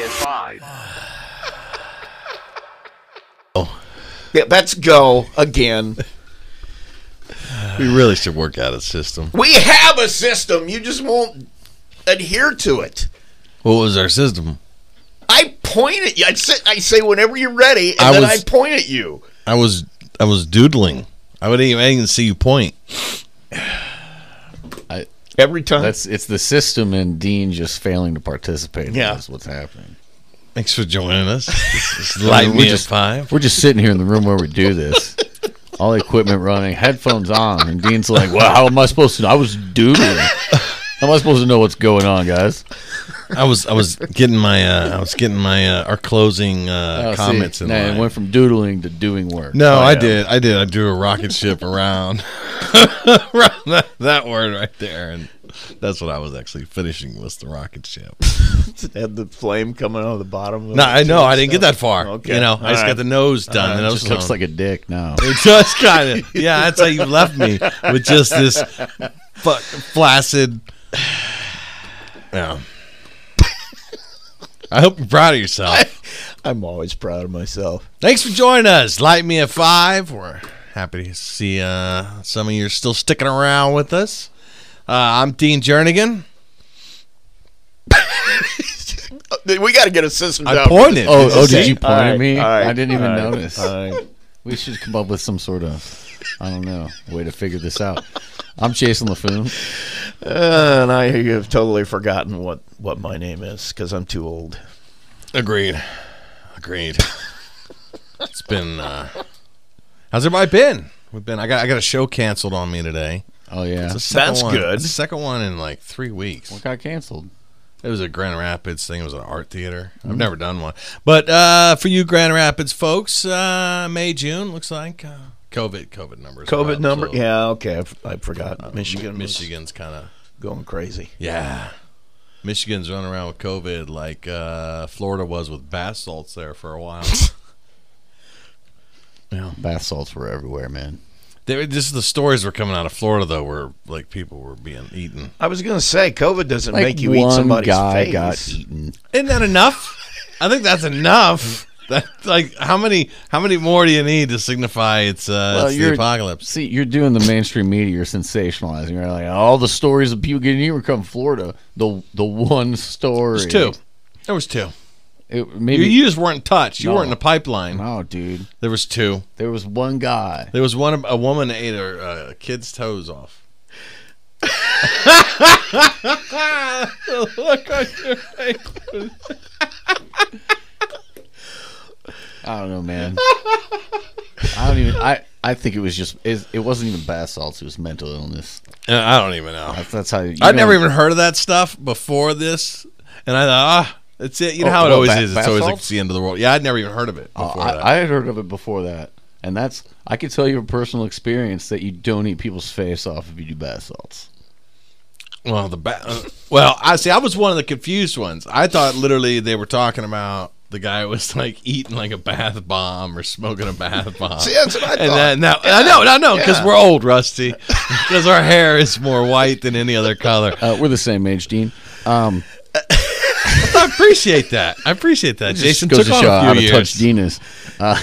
PS5. Oh. Yeah, that's go again. We really should work out a system. We have a system. You just won't adhere to it. What was our system? I point at you. i say, i say whenever you're ready, and I then was- I point at you. I was I was doodling. I wouldn't even, I didn't even see you point. Every time. That's it's the system and Dean just failing to participate. Yeah. That's what's happening. Thanks for joining us. This Light We're me just- at five. We're just sitting here in the room where we do this. All the equipment running, headphones on, and Dean's like, "Well, how am I supposed to? know? I was doodling. How am I supposed to know what's going on, guys?" I was I was getting my uh, I was getting my uh, our closing uh, Oh, see, comments in nah, line. it went from doodling to doing work. No, Oh, I yeah. did. I did. I drew a rocket ship around, around that, that word right there, and that's what I was actually finishing was the rocket ship. had the flame coming out of the bottom. Of No, I know. I didn't get that far. Okay. You know, I just right. got the nose done. the It nose just looks like a dick now. It just kind of, yeah. That's how you left me with just this fu- flaccid. Yeah. I hope you're proud of yourself. I'm always proud of myself. Thanks for joining us. Light me at five. We're happy to see uh, some of you are still sticking around with us. Uh, I'm Dean Jernigan. We got to get a system. I down. pointed. Oh, oh, did you point All right, at me? all right, I didn't even all right, notice. all right. We should come up with some sort of, I don't know, way to figure this out. I'm Jason LaFoon. Uh, and I have totally forgotten what, what my name is because I'm too old. Agreed. Agreed. it's been. Uh, how's everybody been? We've been. I got. I got a show canceled on me today. Oh yeah, It's the That's one- good. it's the second one in like three weeks. what got canceled? It was a Grand Rapids thing. It was an art theater. I've never done one, but uh, for you Grand Rapids folks, uh, May June looks like uh, COVID COVID numbers. COVID up, number? so, Yeah, okay. I, f- I forgot. uh, Michigan. Michigan's kind of going crazy. yeah. Michigan's running around with COVID like uh, Florida was with bath salts there for a while. Yeah, bath salts were everywhere, man. They were, just the stories were coming out of Florida though, where like people were being eaten. I was going to say, COVID doesn't Like make you eat one somebody's guy face. got eaten. Isn't that enough? I think that's enough. That like how many how many more do you need to signify it's uh it's the you're- apocalypse? See, you're doing the mainstream media. You're sensationalizing. You're like all the stories of people getting eaten from Florida. The the one story. There's two. There was two. It, You, maybe. you just weren't touched. You No. weren't in the pipeline. no, dude. There was two. There was one guy. There was one. A woman ate her uh, kid's toes off. Look on your face. I don't know, man. I don't even. I I think it was just. It, it wasn't even bath salts. It was mental illness. Uh, I don't even know. That's, that's how. You I'd never even heard of that stuff before this, and I thought, ah, that's it. You know Oh, how it always ba- is. It's always like it's the end of the world. Yeah, I'd never even heard of it Oh, before I, that. I had heard of it before that, and that's. I can tell you a personal experience that you don't eat people's face off if you do bath salts. Well, the ba- uh, well, I see. I was one of the confused ones. I thought literally they were talking about the guy was like eating like a bath bomb or smoking a bath bomb. See, that's what I and thought. then now I know, I know, because Yeah. we're old, Rusty. Because our hair is more white than any other color. Uh, we're the same age, Dean. Um, I appreciate that. I appreciate that. Jason goes took to show a how few to touch years. Uh,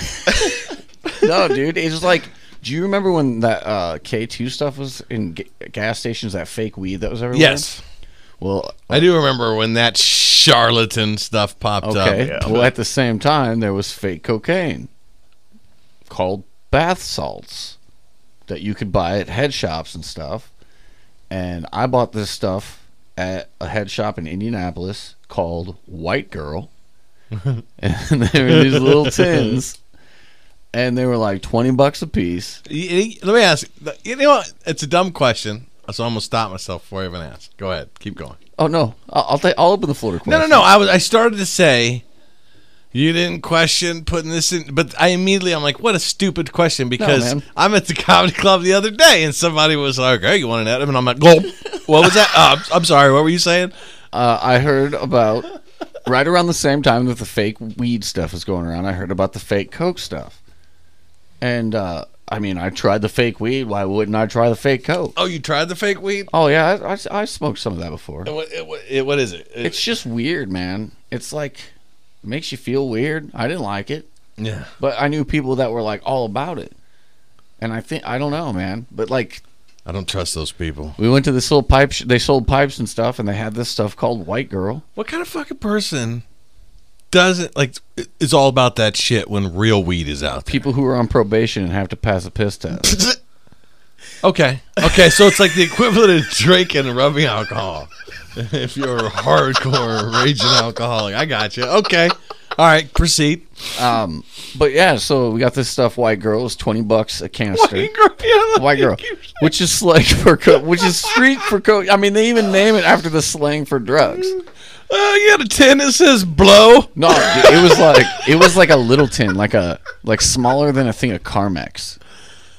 no, dude, it's just like. Do you remember when that uh, K two stuff was in g- gas stations? That fake weed that was everywhere. Yes, Well, I do remember when that charlatan stuff popped Okay. up. Well, at the same time, there was fake cocaine called bath salts that you could buy at head shops and stuff. And I bought this stuff at a head shop in Indianapolis called White Girl. and they were these little tins. And they were like 20 bucks a piece. Let me ask. You know what? It's a dumb question. so I'm gonna stop myself before I even ask. Go ahead, keep going. Oh no, I'll I'll, take, I'll open the floor to No, no, no. I was. I started to say. You didn't question putting this in, but I immediately I'm like, what a stupid question because man. I'm at the comedy club the other day and somebody was like, "Hey, you want an Adam?" And I'm like, "Gulp." What was that? Uh, I'm, sorry. What were you saying? Uh, I heard about right around the same time that the fake weed stuff was going around. I heard about the fake coke stuff, and uh, I mean, I tried the fake weed. Why wouldn't I try the fake coke? Oh, you tried the fake weed? Oh yeah, I, I, I smoked some of that before. What, it- it- what is it? It's just weird, man. It's like it makes you feel weird. I didn't like it, yeah. but I knew people that were like all about it, and I think I don't know, man. But like I don't trust those people. we went to this little pipe. Sh- they sold pipes and stuff, and they had this stuff called White Girl. What kind of fucking person doesn't like? It's all about that shit when real weed is out there. People who are on probation and have to pass a piss test. Okay. Okay. So it's like the equivalent of drinking and rubbing alcohol. if you're a hardcore raging alcoholic, I got you. Okay. All right. Proceed. Um, but yeah, so we got this stuff. White girl is twenty bucks a canister. White girl, White girl. which is slang for coke, which is street for coke. I mean, they even name it after the slang for drugs. Uh, you got a tin that says blow. No, it was like it was like a little tin, like a like smaller than a thing of Carmex.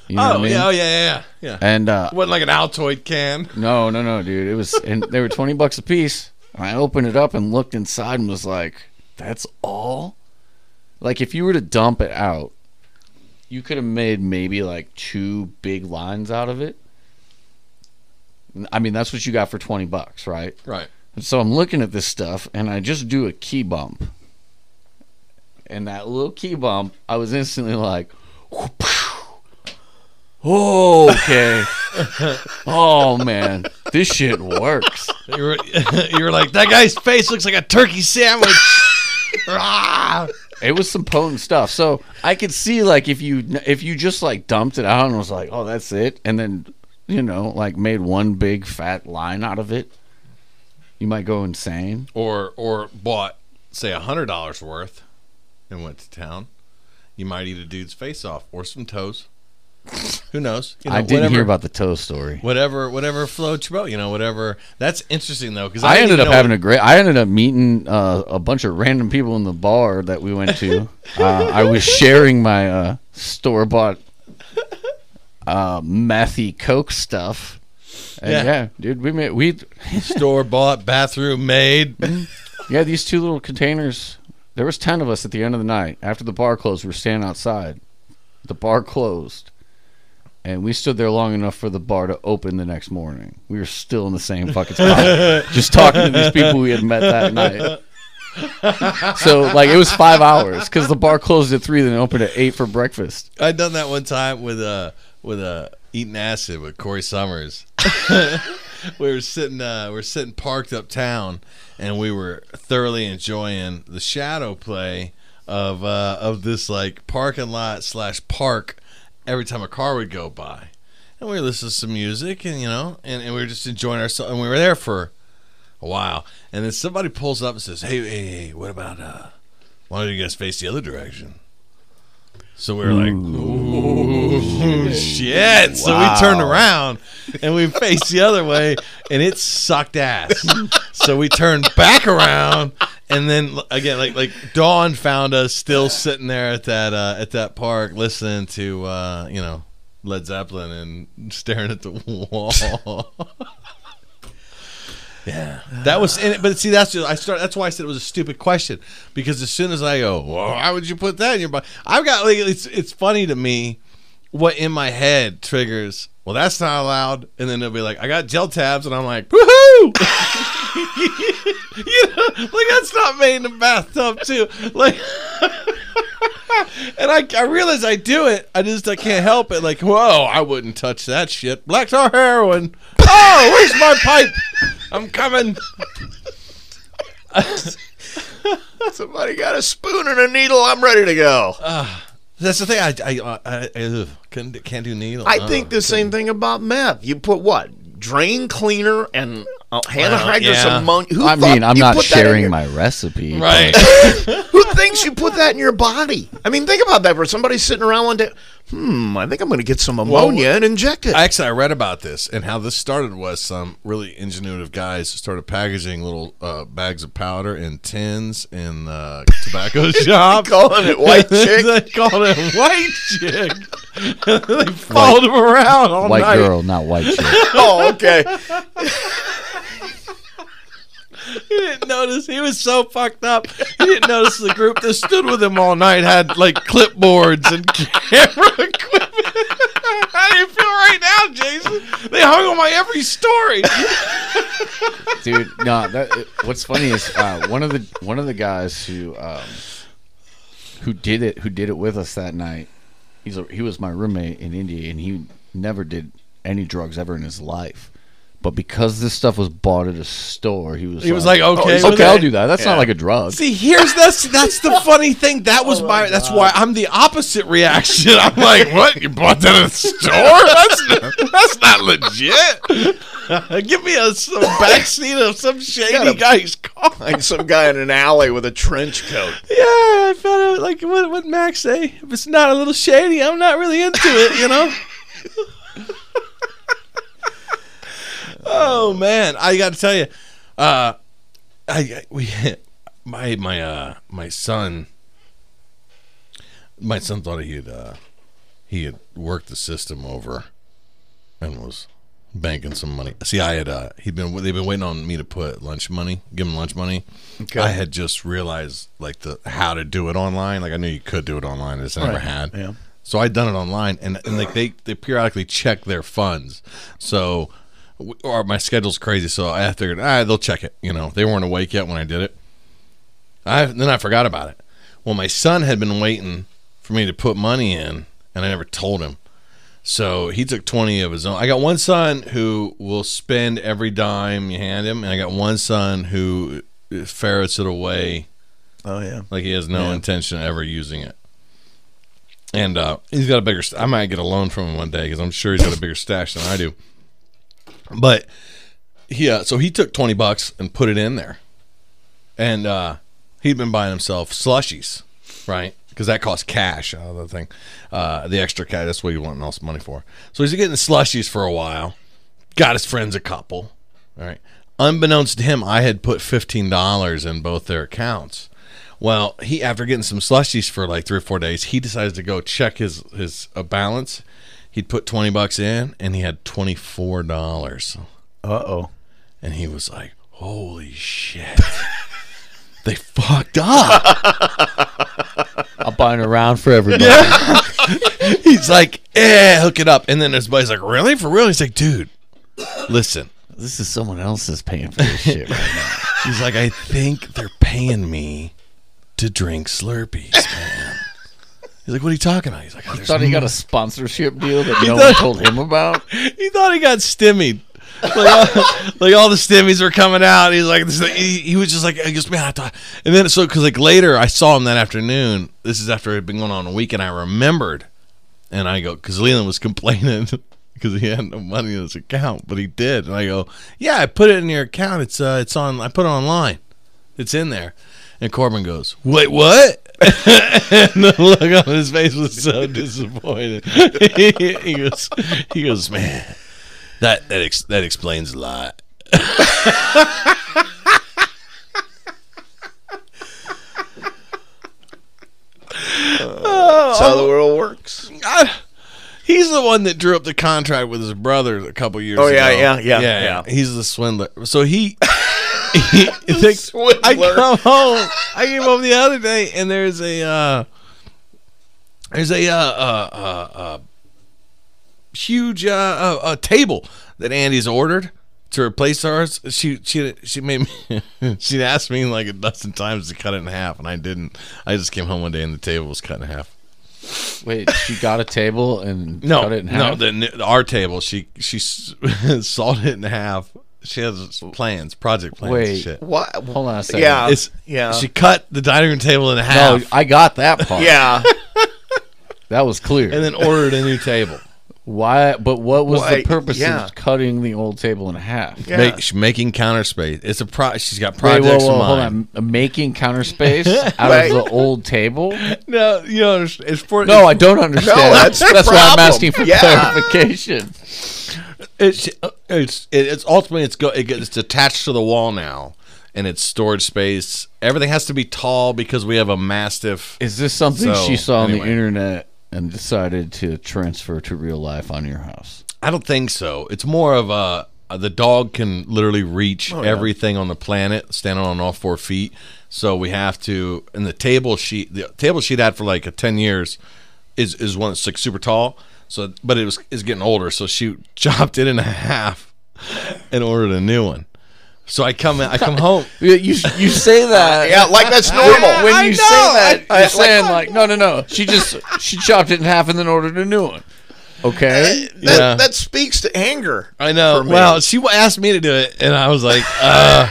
You know Oh what I mean? yeah, oh yeah, yeah, yeah. And uh, wasn't like an Altoid can. no, no, no, dude, it was, and they were twenty bucks a piece. And I opened it up and looked inside and was like, "That's all." Like if you were to dump it out, you could have made maybe like two big lines out of it. I mean, that's what you got for twenty bucks, right? Right. And so I'm looking at this stuff and I just do a key bump. And that little key bump, I was instantly like, oh, okay. oh, man. This shit works. You were, you were like that guy's face looks like a turkey sandwich. It was some potent stuff. So I could see, like, if you if you just, like, dumped it out and was like, oh, that's it. And then, you know, like, made one big fat line out of it, you might go insane. or or bought say a hundred dollars worth and went to town, you might eat a dude's face off or some toes. Who knows? You know, I didn't whatever, hear about the toe story. whatever whatever floats your boat. You know, whatever. That's interesting though because I ended up having a great. I ended up meeting uh, a bunch of random people in the bar that we went to. uh, I was sharing my uh, store bought uh, methy coke stuff. And Yeah. yeah. dude, we made we store bought bathroom made. yeah these two little containers. There was ten of us at the end of the night. After the bar closed, we were standing outside. The bar closed, and we stood there long enough for the bar to open the next morning. We were still in the same fucking spot, just talking to these people we had met that night. So like it was five hours because the bar closed at three, then opened at eight for breakfast. I'd done that one time with uh with uh eating acid with Corey Summers. we were sitting uh we were sitting parked uptown and we were thoroughly enjoying the shadow play of uh of this like parking lot slash park every time a car would go by. And we were listening to some music and you know and, and we were just enjoying ourselves and we were there for a while. And then somebody pulls up and says, Hey, hey, hey, what about uh why don't you guys face the other direction? So we were like, ooh, shit. So we turned around and we faced the other way and it sucked ass. so we turned back around and then again like like Dawn found us still sitting there at that uh, at that park listening to uh, you know Led Zeppelin and staring at the wall. Yeah, that was it. But see, that's just, I start. That's why I said it was a stupid question because as soon as I go, well, why would you put that in your body? I've got like it's it's funny to me what in my head triggers. Well, that's not allowed, and then they'll be like, I got gel tabs, and I'm like, woohoo! you know, like that's not made in the bathtub too. Like, and I I realize I do it. I just I can't help it. Like, whoa, I wouldn't touch that shit. Black tar heroin. Oh, where's my pipe? I'm coming. Somebody got a spoon and a needle. I'm ready to go. Ah. That's the thing. I I, I, I couldn't can't do needle. I Oh, think the oh, same thing about meth. You put what? Drain cleaner and Oh, Hannah Well, hydrous yeah. ammonia. Who I mean, I'm not put that in sharing your- my recipe. Right. Who thinks you put that in your body? I mean, think about that. For somebody sitting around one day, hmm, I think I'm going to get some ammonia and inject it. Actually, I read about this and how this started was some really ingenuitive guys started packaging little uh, bags of powder in tins in uh, tobacco shop. Calling it white chick. they called it white chick. they followed him around all White night. girl, not white chick. oh, okay. He didn't notice. He was so fucked up. He didn't notice the group that stood with him all night had like clipboards and camera equipment. How do you feel right now, Jason? They hung on my every story. dude. No, that, what's funny is uh, one of the one of the guys who um, who did it who did it with us that night. He's a, he was my roommate in India, and he never did any drugs ever in his life. But because this stuff was bought at a store, he was He was like, okay, okay, with I'll do that. That's not like a drug. See, here's that's that's the funny thing. That was oh my, that's why I'm the opposite reaction. I'm like, what? You bought that at a store? That's that's not legit. Give me a some backseat of some shady gotta- guy's car. Like some guy in an alley with a trench coat. Yeah, I found out like what what Max say. If it's not a little shady, I'm not really into it. You know. Oh man, I got to tell you, uh, I we my my uh my son. My son thought he had uh, he had worked the system over, and was banking some money. See, I had uh, he'd been they've been waiting on me to put lunch money, give him lunch money. Okay. I had just realized like the how to do it online. Like I knew you could do it online. I just never Right. had. Yeah. So I'd done it online, and, and like they they periodically check their funds. So, or my schedule's crazy. So I figured, ah, they'll check it. You know, they weren't awake yet when I did it. I then I forgot about it. Well, my son had been waiting for me to put money in, and I never told him. So he took twenty of his own. I got one son who will spend every dime you hand him, and I got one son who ferrets it away Oh, yeah. like he has no Yeah. intention of ever using it. And uh, he's got a bigger. St- I might get a loan from him one day because I'm sure he's got a bigger stash than I do. But he, uh, so he took twenty bucks and put it in there, and uh, he'd been buying himself slushies, right? Because that costs cash. Uh, the thing, uh, the extra cash. That's what you want all money for. So he's getting slushies for a while. Got his friends a couple. All right. Unbeknownst to him, I had put fifteen dollars in both their accounts. Well, he after getting some slushies for like three or four days, he decides to go check his his uh, balance. He'd put twenty bucks in, and he had twenty four dollars, Uh oh. and he was like, "Holy shit!" they fucked up. I'm buying around for everybody. He's like, "Eh, hook it up." And then his buddy's like, "Really? For real?" He's like, "Dude, listen." This is someone else's paying for this shit right now. He's like, "I think they're paying me to drink Slurpees, man." He's like, "What are you talking about?" He's like, oh, there's Thought he got a sponsorship deal that no one told him about. he thought he got stimmied. Like all, like all the stimmies were coming out. He's like, this, he, he was just like, I guess, man, I thought. And then so because like later I saw him that afternoon. This is after it had been going on a week, and I remembered. And I go because Leland was complaining because he had no money in his account, but he did. And I go, yeah, I put it in your account. It's uh, it's on. I put it online. It's in there. And Corbin goes, wait, what? and the look on his face was so disappointed. he goes, he goes, man, that that ex- that explains a lot. That's how the oh. world works. I- he's the one that drew up the contract with his brother a couple years Oh, ago. yeah, yeah, yeah, yeah. He's the swindler. So he, Swindler. I come home. I came home the other day, and there's a uh, there's a uh, uh, uh, uh, huge uh, uh, uh, table that Andy's ordered to replace ours. She she she made me. she asked me like a dozen times to cut it in half, and I didn't. I just came home one day and the table was cut in half. Wait, she got a table and No, cut it in no, half? the, our table. She she s- sawed it in half. She has plans, project plans. and Wait. shit. What? Hold on a second. Yeah. It's yeah. She cut the dining room table in half. No, half. I got that part. yeah. That was clear. and then ordered a new table. Why? But what was Why, the purpose yeah. of cutting the old table in half? Yeah. Make, she's making counter space. It's a pro. She's got Wait, projects whoa, whoa, in hold mind. on. Making counter space out Wait. of the old table? No, you know, it's, it's for No, I don't understand. No, that's the why I'm asking for Yeah. clarification. It's uh, it's it's ultimately it's go it gets attached to the wall now, and it's storage space. Everything has to be tall because we have a mastiff. Is this something So, she saw on anyway. the internet and decided to transfer to real life on your house? I don't think so. It's more of a uh, the dog can literally reach oh, everything on the planet, standing on all four feet. So we have to. And the table sheet, the table sheet had for like a ten years, is is one that's like super tall. So, but it was is getting older. So she chopped it in half and ordered a new one. So I come in, I come home. You you you say that. Yeah, like that's normal. When I you know, say that, I- you're I- saying like, no, no, no. She just she chopped it in half and then ordered a new one. Okay. that, Yeah. that speaks to anger. I know. for me. Well, she asked me to do it, and I was like, uh,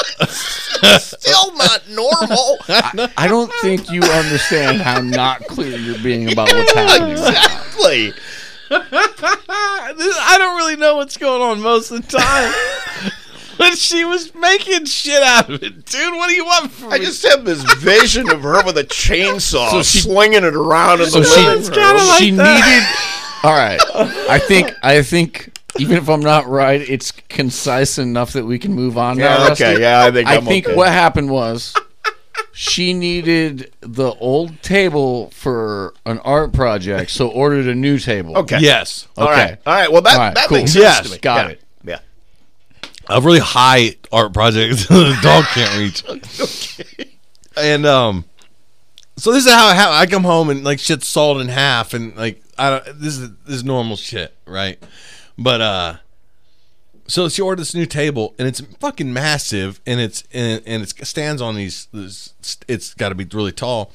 Still not normal. I don't think you understand how not clear you're being about what's happening. exactly. I don't really know what's going on most of the time. but she was making shit out of it, dude. What do you want from I me? just have this vision of her with a chainsaw So she- slinging it around in So the she, living room. like she that. needed. All right. I think I think even if I'm not right, it's concise enough that we can move on. now, Yeah, Rusty. okay, yeah, I think I I'm think okay. what happened was she needed the old table for an art project, so ordered a new table. Okay. yes, All Okay. right. All right. Well, that, All right, that cool. makes sense Yes, to me. got Yeah. it. Yeah. a really high art project the dog can't reach. Okay. And um, so this is how, how I come home and like shit's sawed in half, and like I don't. This is this is normal shit, right? But uh, so she ordered this new table, and it's fucking massive, and it's and, and it stands on these. This, it's got to be really tall.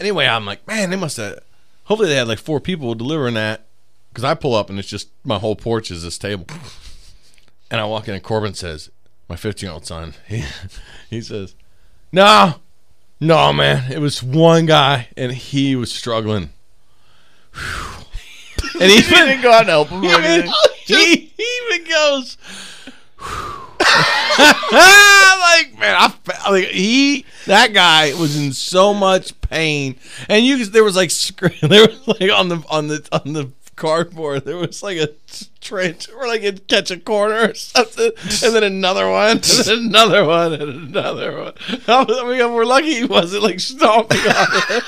Anyway, I'm like, man, they must have. Hopefully, they had like four people delivering that, because I pull up and it's just my whole porch is this table. And I walk in, and Corbin says, "My 15 year old son." He, he says, "No, no, man. It was one guy, and he was struggling." and he didn't go out and help him. Or even, anything? he even goes. like man, I fe- like he that guy was in so much pain, and you there was like there was like on the on the on the cardboard there was like a trench or like it'd catch a corner or something, and then another one, and then another one, and another one. I was- I mean, we're lucky he wasn't like stomping on it.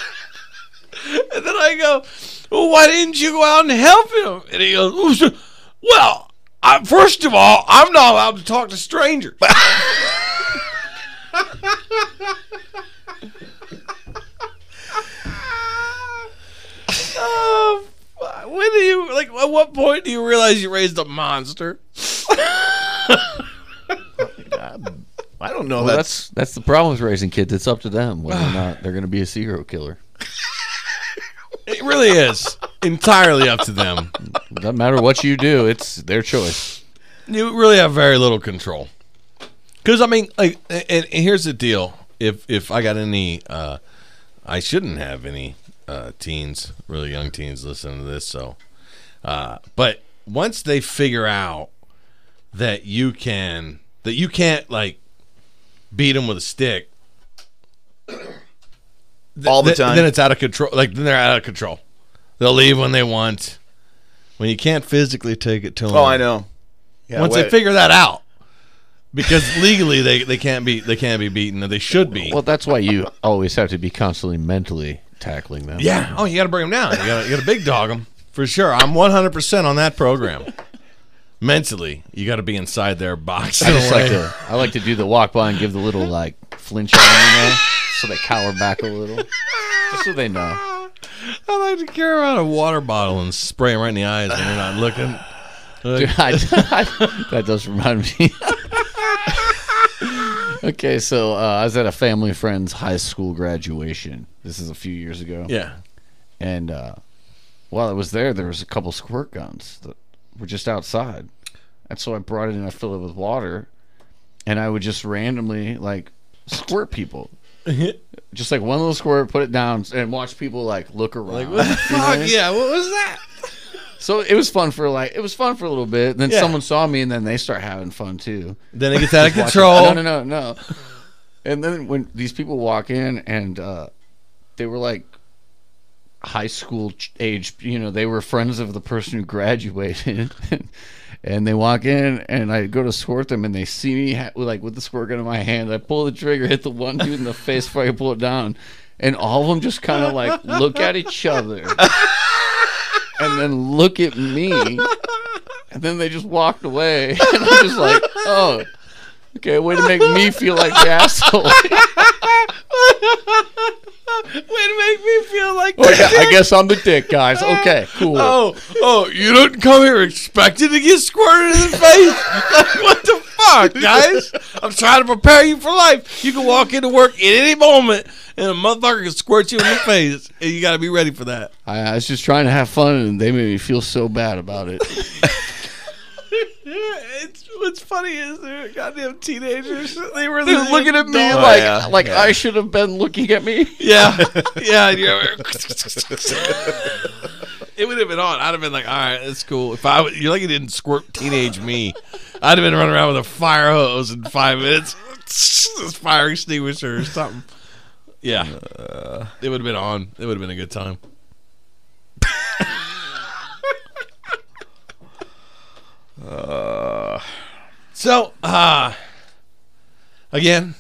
And then I go, well, why didn't you go out and help him? And he goes, "Oh, sir, well, I, first of all, I'm not allowed to talk to strangers. Oh, when do you like? At what point do you realize you raised a monster? I don't know. Well, that's that's that's the problem with raising kids. It's up to them whether or not they're going to be a serial killer. It really is entirely up to them. Doesn't matter what you do; it's their choice. you really have very little control. Because I mean, like, and, and here's the deal: if if I got any, uh, I shouldn't have any uh, teens, really young teens, listening to this. So, uh, but once they figure out that you can, that you can't like beat them with a stick th- All the th- time. then it's out of control. Like then they're out of control. They'll leave when they want. When you can't physically take it to oh, them. oh, I know. Yeah, Once wait. they figure that out, because legally they, they can't be they can't be beaten, and they should be. Well, that's why you always have to be constantly mentally tackling them. yeah. Oh, you got to bring them down. You got you got to big dog them for sure. I'm 100 percent on that program. Mentally, you got to be inside their box. I just like to I like to do the walk by and give the little like flinch on you know, so they cower back a little, just so they know. I like to carry around a water bottle and spray them right in the eyes when they're not looking. Dude, I, I- that does remind me. okay, so uh, I was at a family friend's high school graduation. This is a few years ago. Yeah. And uh, while I was there, there was a couple squirt guns that were just outside. And so I brought it in, I filled it with water, and I would just randomly like squirt people. just like one little squirt, put it down, and watch people like look around. Like what the fuck? Yeah. What was that? So it was fun for like it was fun for a little bit. Then Yeah. someone saw me, and then they start having fun too. Then it gets out of Watching- control. No, no, no, no. And then when these people walk in, and uh, they were like high school age, you know, they were friends of the person who graduated. and they walk in, and I go to squirt them, and they see me ha- like with the squirt gun in my hand. I pull the trigger, hit the one dude in the face before I pull it down, and all of them just kind of like look at each other, and then look at me, and then they just walked away, and I'm just like, oh. Okay, way to make me feel like the asshole. Way to make me feel like Oh, yeah, I guess I'm the dick, guys. Okay, cool. Oh, oh, you didn't come here expecting to get squirted in the face? Like, what the fuck, guys? I'm trying to prepare you for life. You can walk into work at any moment and a motherfucker can squirt you in the face, and you got to be ready for that. I, I was just trying to have fun, and they made me feel so bad about it. It's what's funny is they're goddamn teenagers. They were They're looking at me adults. like oh, yeah, like yeah. I should have been looking at me. Yeah, yeah. and you're- it would have been on. I'd have been like, all right, that's cool. If I, w- you're like, you didn't squirt teenage me. I'd have been running around with a fire hose in five minutes, this fire extinguisher or something. Yeah, uh. it would have been on. It would have been a good time. Uh. So, uh, again,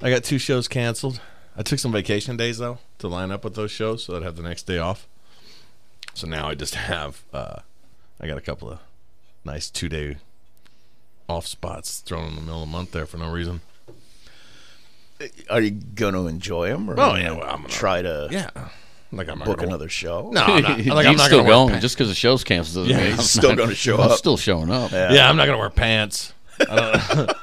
I got two shows canceled. I took some vacation days though to line up with those shows, so I'd have the next day off. So now I just have, uh, I got a couple of nice two day off spots thrown in the middle of the month there for no reason. Are you going to enjoy them? Or Oh, yeah, well, I'm gonna- try to Yeah, like I'm book gonna, another show. No, I'm not, like I'm not still gonna wear going. Just because the show's canceled doesn't Yeah, mean he's I'm still gonna show I'm up. still showing up. Yeah. Yeah, I'm not gonna wear pants. I don't,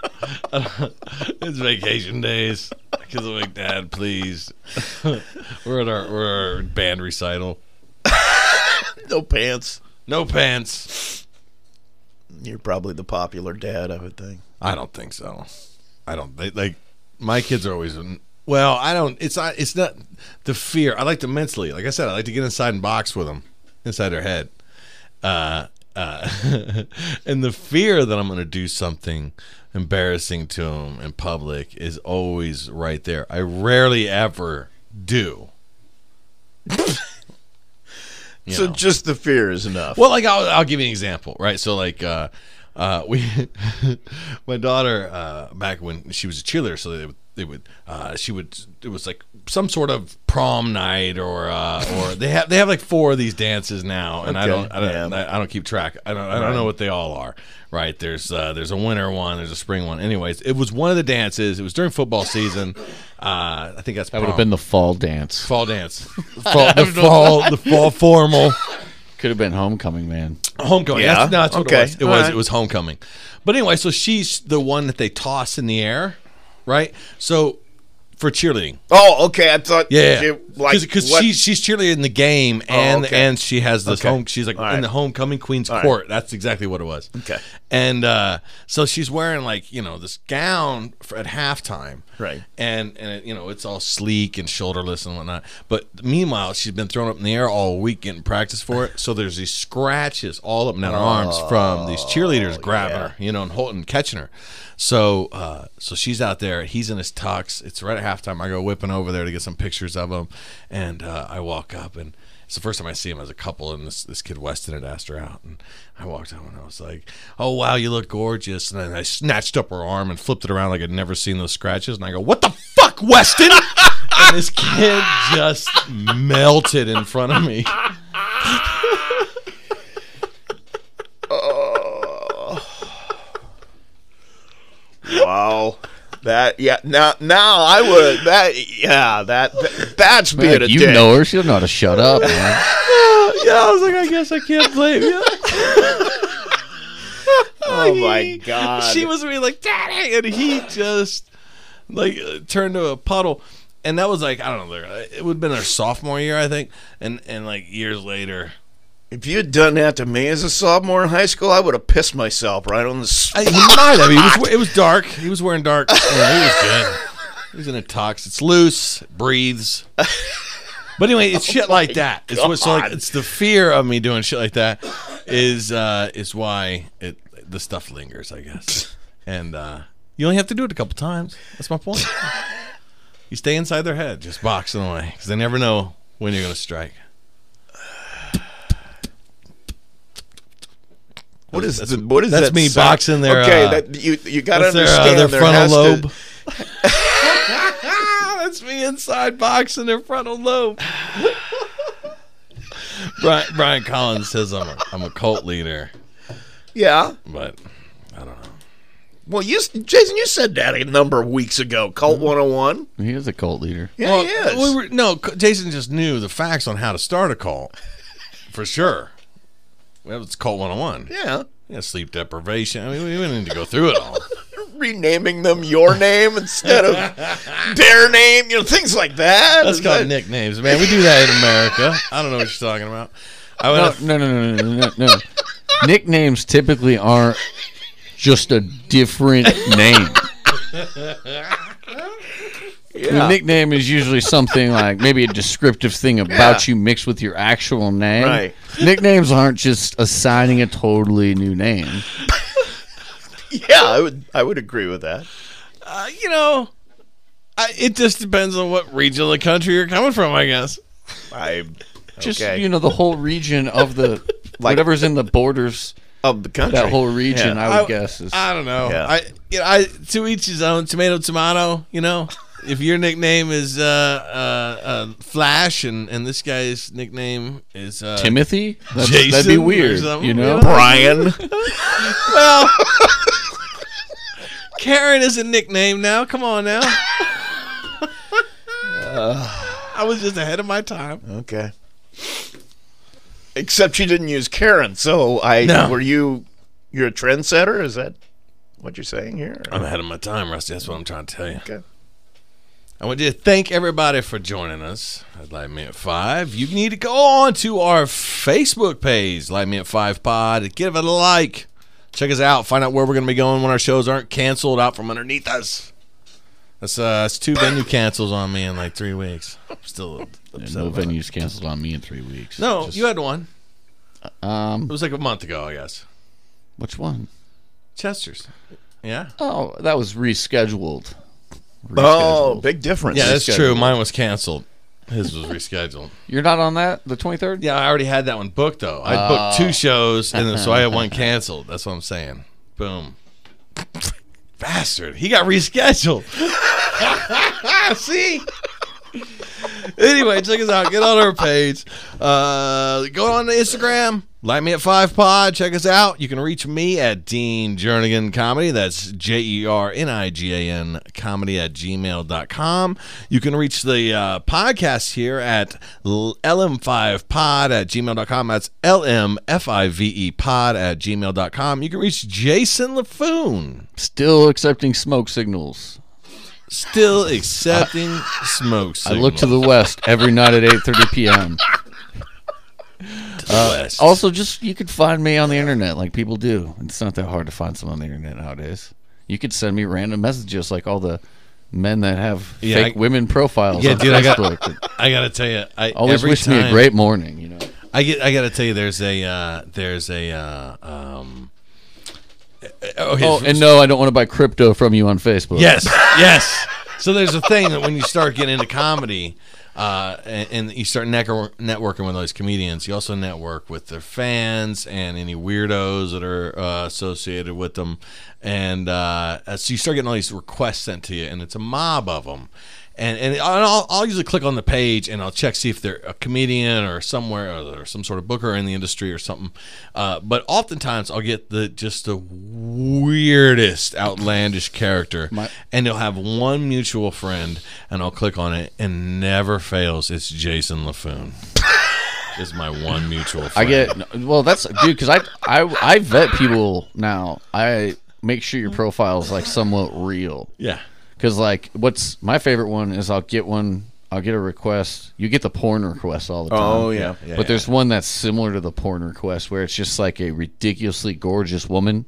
it's vacation days. Because I'm like, Dad, please. we're at our we're at our band recital. No pants. No pants. You're probably the popular dad, I would think. I don't think so. I don't they, like my kids are always well. I don't. It's not. It's not the fear. I like to mentally. Like I said, I like to get inside and box with them inside their head. Uh, uh, and the fear that I'm going to do something embarrassing to them in public is always right there. I rarely ever do. So know. just the fear is enough. Well, like I'll, I'll give you an example, right? So like uh, uh, we, my daughter uh, back when she was a cheerleader, so they would, they would uh, she would it was like some sort of prom night or uh, or they have they have like four of these dances now, and I don't I don't, yeah. I, I don't keep track. I don't I don't know what they all are. Right? There's uh, there's a winter one, there's a spring one. Anyways, it was one of the dances. It was during football season. Uh, I think that's That would have been the fall dance. fall dance, fall, the fall the fall formal. Could have been homecoming, man. Homecoming. Yeah? That's, no, that's what Okay. it was. It All was right. it was homecoming. But anyway, so she's the one that they toss in the air, right? So for cheerleading, oh, okay. I thought yeah, like because she's she's cheerleading in the game, and okay. and she has this Okay. home. She's like All in the homecoming queen's All right. court. That's exactly what it was. Okay. and uh, so she's wearing like you know this gown for, at halftime, Right. And and it, you know it's all sleek and shoulderless and whatnot. But meanwhile, she's been thrown up in the air all week getting practice for it. So there's these scratches all up and down her arms from these cheerleaders grabbing Oh, yeah. her, you know, and holding, catching her. So uh, so she's out there. He's in his tux. It's right at halftime. I go whipping over there to get some pictures of them, and uh, I walk up and. It's the first time I see him as a couple, and this this kid Weston had asked her out, and I walked up and I was like, "Oh wow, you look gorgeous!" And then I snatched up her arm and flipped it around like I'd never seen those scratches, and I go, "What the fuck, Weston?" and this kid just melted in front of me. oh. wow. That yeah. Now now I would that yeah that, that that's being Man, a you dick. know her. She doesn't know how to shut up, man. yeah, I was like, I guess I can't blame you. Oh my god. she was really like, "Daddy," and he just like uh, turned to a puddle. And that was like I don't know. It would have been their sophomore year, I think. And and like years later, If you had done that to me as a sophomore in high school, I would have pissed myself right on the I, spot. he might have. He was. It was dark. He was wearing dark. Yeah, he was good. He was in a tux. It's loose. It breathes. But anyway, it's shit like that. It's what, so like it's the fear of me doing shit like that. is uh, is why it the stuff lingers, I guess. And uh, you only have to do it a couple times. That's my point. you stay inside their head, just boxing away, because they never know when you're going to strike. What is the, what is that's that me sound? boxing their, Okay, uh, that you you got to That's their, uh, understand their there frontal has lobe. To, That's me inside boxing their frontal lobe. Brian, Brian Collins says I'm a, I'm a cult leader, yeah. but I don't know. Well, you Jason, you said that a number of weeks ago. Cult 101. He is a cult leader. Yeah, Well, he is. we were, no, Jason just knew the facts on how to start a cult, for sure. That was Cult 101. yeah. Yeah, sleep deprivation. I mean, we didn't need to go through it all. Renaming them your name instead of their name, you know, things like that. Let's Is call that- nicknames, man. We do that in America. I don't know what you're talking about. I would No, no, no, no, no, no, no. Nicknames typically aren't just a different name. Yeah. A nickname is usually something like maybe a descriptive thing about Yeah. you mixed with your actual name. Right. Nicknames aren't just assigning a totally new name. yeah, I would I would agree with that. Uh, you know, I, it just depends on what region of the country you're coming from, I guess. I Just okay. you know, the whole region of the Like- whatever's in the borders. of the country. That whole region, Yeah. I would I- guess, is I don't know. Yeah. I you know, I to each his own. Tomato, tomato. You know, if your nickname is uh, uh, uh, Flash and and this guy's nickname is uh, Timothy. That's, Jason that'd be weird, you know. you know? Brian. Well, Karen is a nickname now. Come on now. I was just ahead of my time. Okay. Except you didn't use Karen, so I No. were you you're a trendsetter? Is that what you're saying here? I'm ahead of my time, Rusty. That's what I'm trying to tell you. Okay. I want to thank everybody for joining us at Light Me at Five. You need to go on to our Facebook page, Light Me at Five Pod. Give it a like. Check us out. Find out where we're going to be going when our shows aren't canceled out from underneath us. That's uh, that's two venue cancels on me in like three weeks. I'm still Yeah, no about it. venues canceled on me in three weeks. No, Just- you had one. um, It was like a month ago, I guess. which one? Chester's. Yeah. Oh, that was rescheduled. Oh, big difference. Yeah, that's true. Mine was canceled. His was rescheduled. You're not on that the 23rd. Yeah, I already had that one booked though. I Oh. booked two shows, and then, so I had one canceled. That's what I'm saying. Boom. Bastard. He got rescheduled. See? anyway, check us out. Get on our page. Uh, go on to Instagram. Light me at five pod. Check us out. You can reach me at Dean Jernigan Comedy. That's J E R N I G A N comedy at gmail.com. You can reach the uh, podcast here at lm5pod at gmail.com. That's L-M-F-I-V-E pod at gmail.com. You can reach Jason LaFoon. Still accepting smoke signals. Still accepting smoke signals. I look to the west every night at 8:30 p.m. west. Also, just you could find me on the internet like people do. It's not that hard to find someone on the internet nowadays. You could send me random messages like all the men that have Yeah, fake I- women profiles Yeah, on dude, I got- Facebook. I gotta tell you, I Always every wish me a great morning. You know. I get. I gotta tell you, there's a. Uh, there's a. Uh, um, uh, okay, Oh, and no, I don't want to buy crypto from you on Facebook. Yes, yes. So there's a thing that when you start getting into comedy, uh, and, and you start networking with those comedians, you also network with their fans and any weirdos that are uh, associated with them, and uh, so you start getting all these requests sent to you, and it's a mob of them. And, and I'll, I'll usually click on the page and I'll check see if they're a comedian or somewhere or, some sort of booker in the industry or something. Uh, but oftentimes I'll get the just the weirdest outlandish character, My- and they'll have one mutual friend, and I'll click on it, and never fails. It's Jason LaFoon. is my one mutual friend. I get well. That's dude because I, I I vet people now. I make sure your profile is like somewhat real. yeah. Because like, what's my favorite one is I'll get one. I'll get a request. You get the porn request all the oh, time. Oh yeah, yeah. but there's one that's similar to the porn request where it's just like a ridiculously gorgeous woman,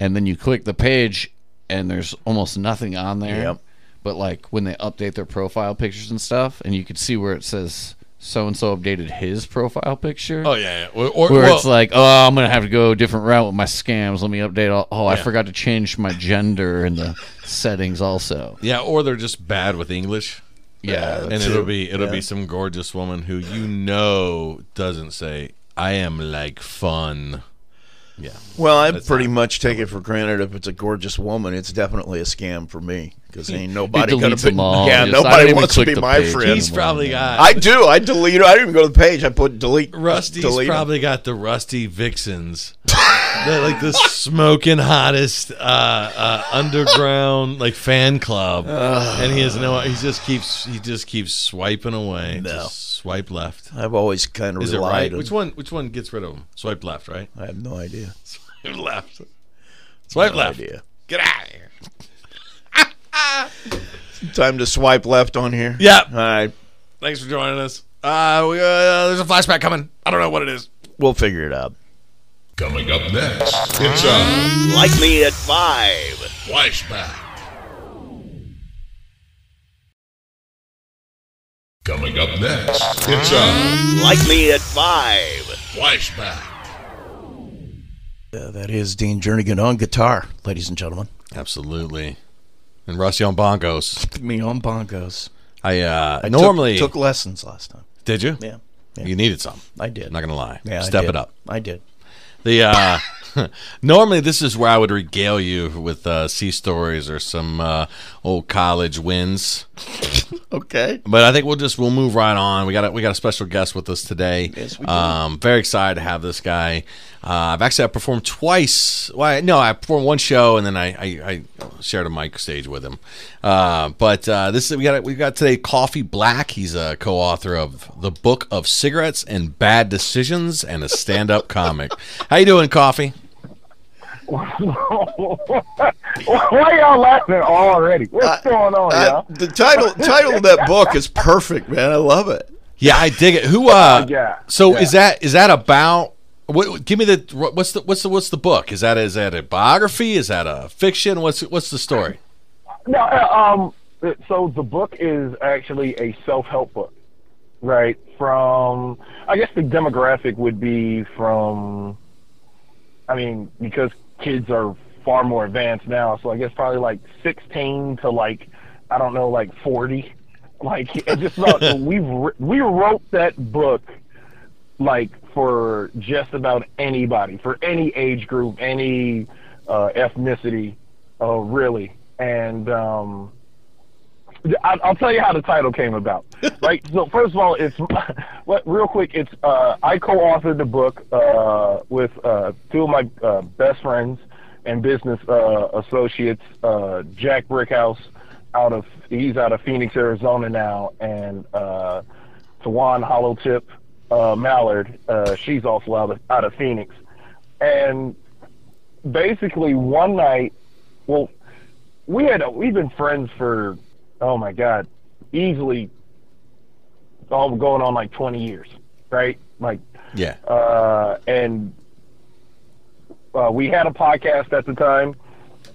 and then you click the page and there's almost nothing on there. Yep. But like when they update their profile pictures and stuff, and you can see where it says so and so updated his profile picture. Oh yeah, yeah. Or, or- Where well, it's like, oh, I'm gonna have to go a different route with my scams. Let me update. All, oh, I Yeah. forgot to change my gender in the settings also. yeah, or they're just bad with English. Yeah, uh, and it'll be it'll be some gorgeous woman who you know doesn't say I am like fun. Yeah. Well, I That's pretty not- much take it for granted if it's a gorgeous woman, it's definitely a scam for me because ain't nobody deletes gonna be. them all. Yeah, Just- I don't nobody even wants to click be the my page. friend. He's probably got I do. I delete. I didn't even go to the page. I put delete. Rusty's delete 'em. probably got the rusty vixens. They're like the smoking hottest uh, uh, underground like fan club, and he has no. He just keeps he just keeps swiping away. No. Just swipe left. I've always kind of Is it relied right? on. Which one? Which one gets rid of him? Swipe left, right? I have no idea. Swipe left. Swipe No left. idea. Get out of here. Time to swipe left on here. Yeah. All right. Thanks for joining us. Uh, we, uh, there's a flashback coming. I don't know what it is. We'll figure it out. Coming up next, it's a Light me at five. flashback. Coming up next, it's a Light me at five. flashback. Uh, that is Dean Jernigan on guitar, ladies and gentlemen. Absolutely. And Rusty on bongos. Me on bongos. I uh I normally took, took lessons last time. did you? Yeah, yeah. You needed some. I did. I'm not gonna lie. Yeah, I Step did. it up. I did. The uh normally this is where I would regale you with uh sea stories or some uh old college wins. Okay. But I think we'll just we'll move right on. We got a, we got a special guest with us today. Yes, we do. Um, very excited to have this guy. Uh, I've actually I performed twice. Well, I- no, I performed one show and then I, I, I shared a mic stage with him. Uh, but uh, this is we got we got today Coffee Black. He's a co-author of the book of cigarettes and bad decisions and a stand-up comic. How you doing, Coffee? Why y'all laughing already? What's going on, Uh, y'all? the title title of that book is perfect, man. I love it. Yeah, I dig it. Who? Uh, Yeah, So yeah. is that is that about? What, give me the what's the what's the what's the book? Is that is that a biography? Is that a fiction? What's what's the story? No, uh, um, so the book is actually a self-help book, right? From, I guess the demographic would be from, I mean, because kids are far more advanced now, so I guess probably like 16 to like, I don't know, like 40. Like, it just we we wrote that book like for just about anybody, for any age group, any uh, ethnicity, uh, really. And um, I, I'll tell you how the title came about. right. So first of all, it's what real quick. It's uh, I co-authored the book uh, with uh, two of my uh, best friends and business uh, associates, uh, Jack Brickhouse, out of he's out of Phoenix, Arizona now, and uh, Tawan Hollowtip uh, Mallard. Uh, she's also out of out of Phoenix, and basically one night, well, we had we've been friends for oh my god, easily all going on like twenty years, right? Like Yeah. uh, and uh, we had a podcast at the time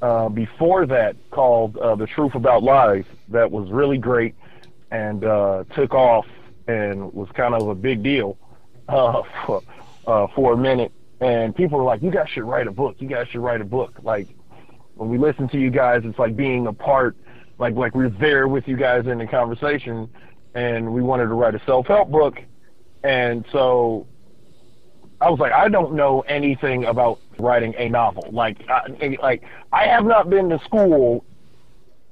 uh, before that called uh, "The Truth About Lies" that was really great and uh, took off and was kind of a big deal uh, for, uh, for a minute. And people were like, "You guys should write a book. You guys should write a book." Like when we listen to you guys, it's like being a part, like like we're there with you guys in the conversation. And we wanted to write a self-help book, and so I was like, I don't know anything about writing a novel. Like, I, like I have not been to school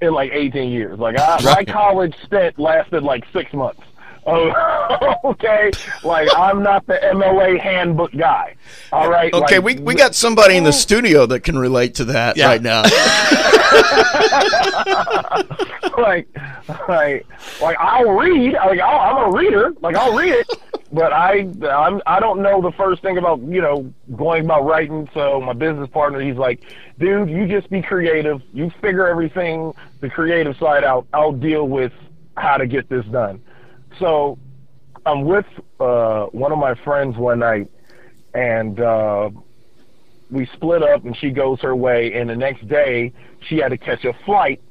in like 18 years. Like, I, my college stint lasted like six months. Oh, okay. Like, I'm not the MLA handbook guy. All right. Okay, Like, we, we got somebody in the studio that can relate to that Yeah. right now. like, like, like I'll read. Like I'll, I'm a reader. Like I'll read it, but I, I'm, I don't know the first thing about you know going about writing. So my business partner, he's like, dude, you just be creative. You figure everything, the creative side out. I'll deal with how to get this done. So I'm with uh, one of my friends one night, and uh, we split up, and she goes her way. And the next day, she had to catch a flight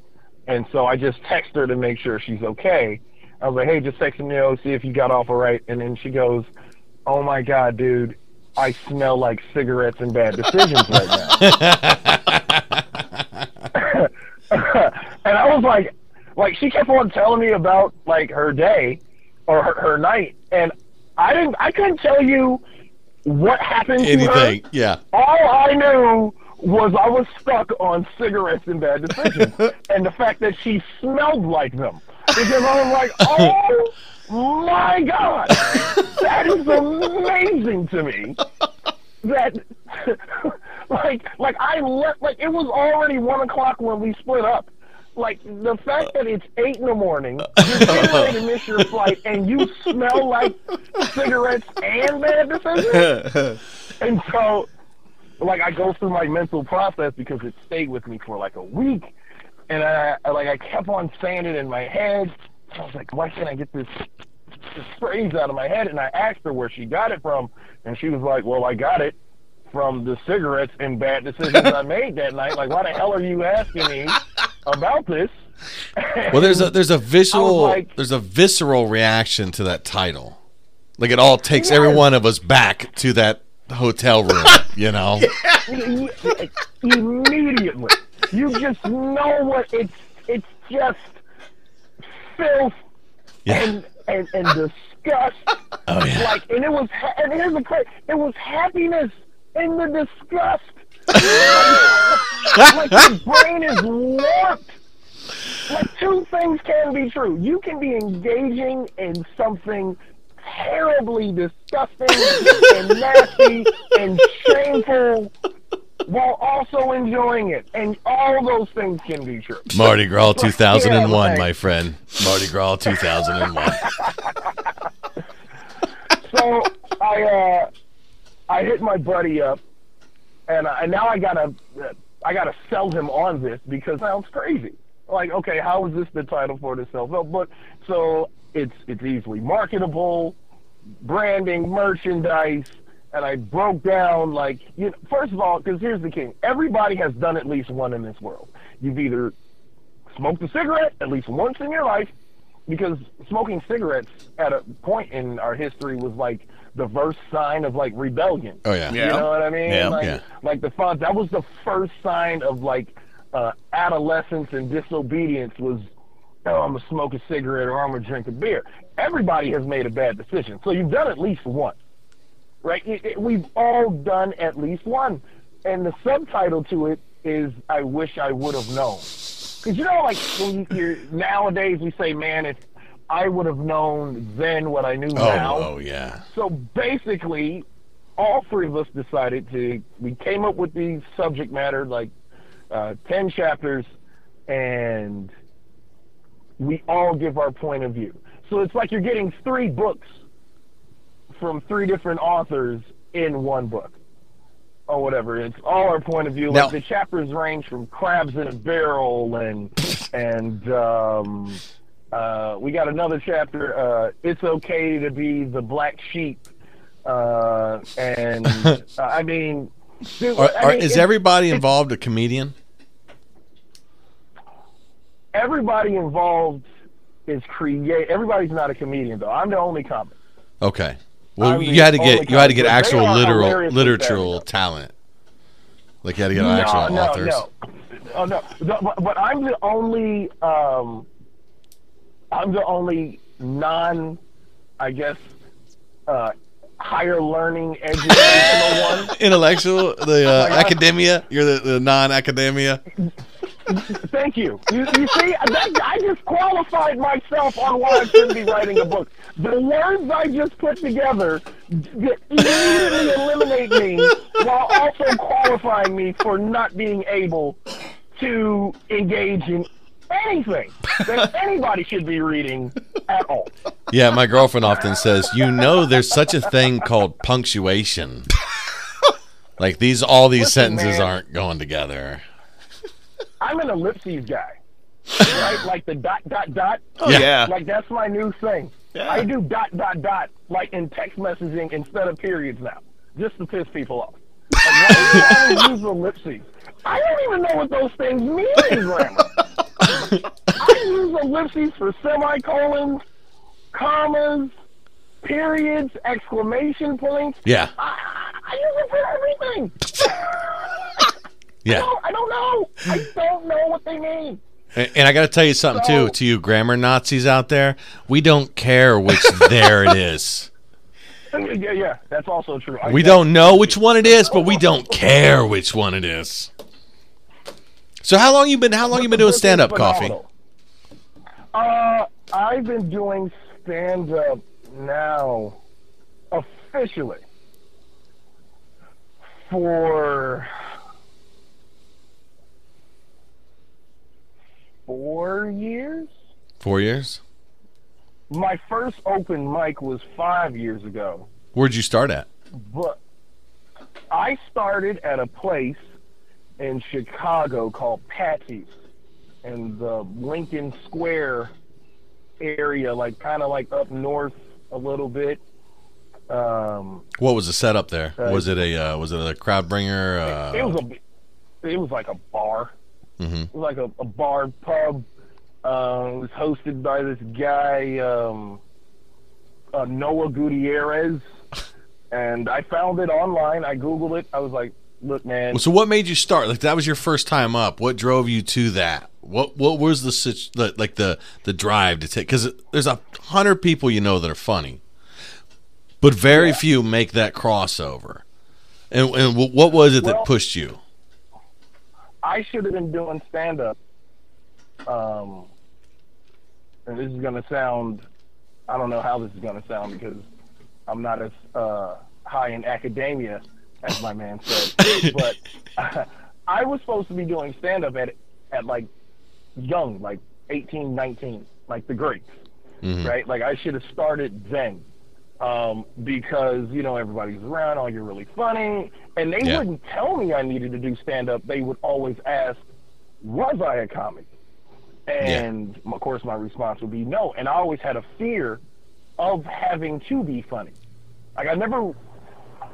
and so I just text her to make sure she's okay. I was like, hey, just texting you, see if you got off all right. And then she goes, oh my god, dude, I smell like cigarettes and bad decisions right now. and I was like, like she kept on telling me about like her day or her, her night, and I didn't, I couldn't tell you what happened to her Anything. Yeah. all I knew was I was stuck on cigarettes and bad decisions, and the fact that she smelled like them. Because I was like, oh my god, that is amazing to me. That, like, like I left, like it was already one o'clock when we split up. Like the fact that it's eight in the morning, you're ready to miss your flight, and you smell like cigarettes and bad decisions. And so, like, I go through my mental process because it stayed with me for like a week, and I, I like I kept on saying it in my head. I was like, why can't I get this this phrase out of my head? And I asked her where she got it from, and she was like, well, I got it from the cigarettes and bad decisions I made that night. Like, why the hell are you asking me about this? Well, there's a there's a visual like- there's a visceral reaction to that title. Like it all takes Yes. every one of us back to that hotel room. You know. immediately. You just know what it's. It's just filth Yeah. and and and disgust. Oh yeah. Like, and it was. ha- And here's the crazy. It was happiness in the disgust. like your brain is warped. Like two things can be true. You can be engaging in something terribly disgusting and nasty and shameful while also enjoying it. And all those things can be true. Mardi Gras 2001, Yeah, my friend. Mardi Gras 2001. so I uh, I hit my buddy up, and, I, and now I gotta I gotta sell him on this because it sounds crazy. Like, okay, how is this the title for the self help book? So it's it's easily marketable, branding, merchandise, and I broke down like you know, first of all, because here's the king: everybody has done at least one in this world. You've either smoked a cigarette at least once in your life, because smoking cigarettes at a point in our history was like the first sign of like rebellion. Oh yeah. Yeah. You know what I mean? Yeah. Like, Yeah. like the font. That was the first sign of like uh, adolescence and disobedience. Was oh, I'm gonna smoke a cigarette or I'm gonna drink a beer. Everybody has made a bad decision, so you've done at least one, right? We've all done at least one, and the subtitle to it is "I wish I would have known." Because you know, like when you, you're nowadays, we say, "Man, if I would have known then what I knew Oh, now." oh yeah. So basically, all three of us decided to. We came up with the subject matter, like uh, ten chapters, and we all give our point of view. So it's like you're getting three books from three different authors in one book, or whatever. It's all our point of view. Now- like the chapters range from crabs in a barrel and and. Um, uh, we got another chapter. Uh, it's okay to be the black sheep, uh, and uh, I mean, dude, Are, I mean, is everybody involved a comedian? everybody involved is create. Everybody's not a comedian though. I'm the only comic. Okay. Well, I'm you the had to get you had to get comic, but they actual literal literal talent. Like you had to get actual no, authors. no, oh no. But, but I'm the only. Um, I'm the only non, I guess, uh, higher learning educational one. Intellectual, the uh, academia. You're the, the non-academia. Thank you. You, you see, that, I just qualified myself on why I shouldn't be writing a book. The words I just put together immediately eliminate me while also qualifying me for not being able to engage in anything that anybody should be reading at all. Yeah, my girlfriend often says, "You know, there's such a thing called punctuation. Like these, all these Listen, sentences man. aren't going together." I'm an ellipses guy, right? Like the dot, dot, dot. Oh, Yeah. yeah. Like that's my new thing. Yeah. I do dot dot dot like in text messaging instead of periods now, just to piss people off. Like, why do you always use ellipses? I don't even know what those things mean in grammar. I use ellipses for semicolons commas, periods, exclamation points. Yeah, I, I use it for everything. Yeah. No, I don't know. I don't know what they mean. And, and I got to tell you something So- too, to you grammar Nazis out there. We don't care which there it is. Yeah, yeah, that's also true. I We guess- don't know which one it is, but we don't care which one it is. So how long you been? How long you been doing stand up coffee? Uh, I've been doing stand up now officially for four years. Four years. My first open mic was five years ago. Where'd you start at? but I started at a place in Chicago called Patsy's in the Lincoln Square area, like kind of like up north a little bit. Um, What was the setup there? Uh, was it a uh, was it a crowd bringer? Uh, it was a, it was like a bar. Mhm. It was like a, a bar pub. Uh, it was hosted by this guy, um, uh, Noah Gutierrez, and I found it online. I googled it. I was like, "Look, man, so what made you start? Like that was your first time up. What drove you to that? What what was the like the the drive to take? Because there's a hundred people you know that are funny, but very few make that crossover. And and what was it Well- that pushed you? I should have been doing stand up. Um, and this is going to sound, I don't know how this is going to sound because I'm not as uh, high in academia as my man said. but I was supposed to be doing stand up at, at like young, like 18, 19, like the greats, right? Like I should have started then. Um, because you know everybody's around, oh, you're really funny, and they Yeah. wouldn't tell me I needed to do stand up. They would always ask, "Was I a comic?" And of course, my response would be no. And I always had a fear of having to be funny. Like I never,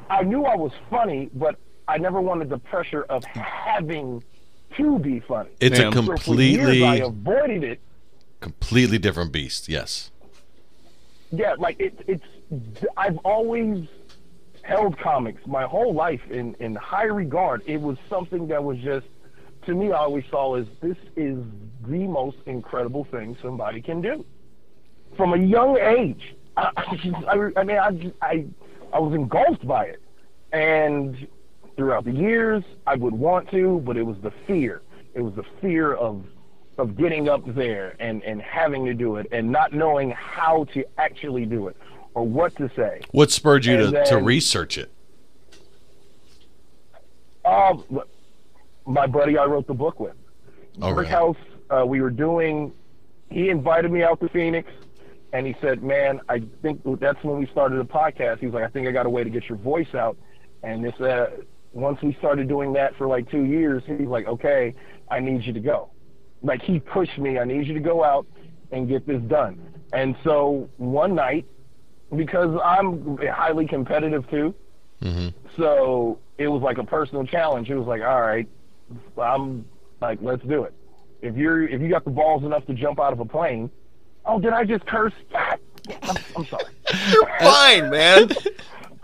I knew I was funny, but I never wanted the pressure of having to be funny. It's Damn. a So So years, I completely avoided it. completely different beast. Yes. Yeah, like it, it's. I've always held comics my whole life in in high regard. It was something that was just to me. I always saw as this is the most incredible thing somebody can do from a young age. I, I, I, mean, I, I I was engulfed by it, and throughout the years, I would want to, but it was the fear. It was the fear of of getting up there and and having to do it and not knowing how to actually do it or what to say. What spurred you to, And to then- research it? Um, my buddy I wrote the book with, Oh, Brick? House. Uh, we were doing. He invited me out to Phoenix, and he said, "Man, I think that's when we started the podcast." He was like, "I think I got a way to get your voice out." And this, uh, once we started doing that for like two years, he was like, "Okay, I need you to go." Like he pushed me. I need you to go out and get this done. And so one night, because I'm highly competitive too, mm-hmm. so it was like a personal challenge. It was like, all right, I'm like, let's do it. If you're if you got the balls enough to jump out of a plane, oh, did I just curse? God, I'm, I'm sorry. You're fine, man.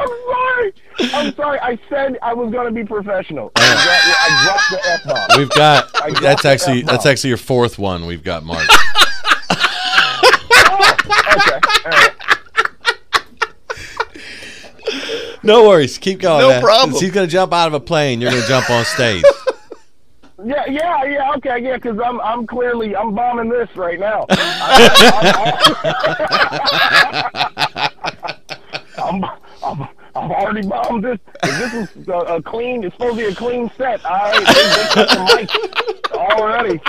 I'm sorry. I'm sorry. I said I was going to be professional. I dropped, I dropped the f bomb. We've got that's actually F-bomb. that's actually your fourth one. We've got Mark. Okay. All right. No worries, keep going. No man. problem. He's gonna jump out of a plane. You're gonna jump on stage. Yeah, yeah, yeah. Okay, yeah. Because I'm I'm clearly I'm bombing this right now. I, am I'm, I've already bombed this. This is a, a clean, it's supposed to be a clean set. I they got the mic already.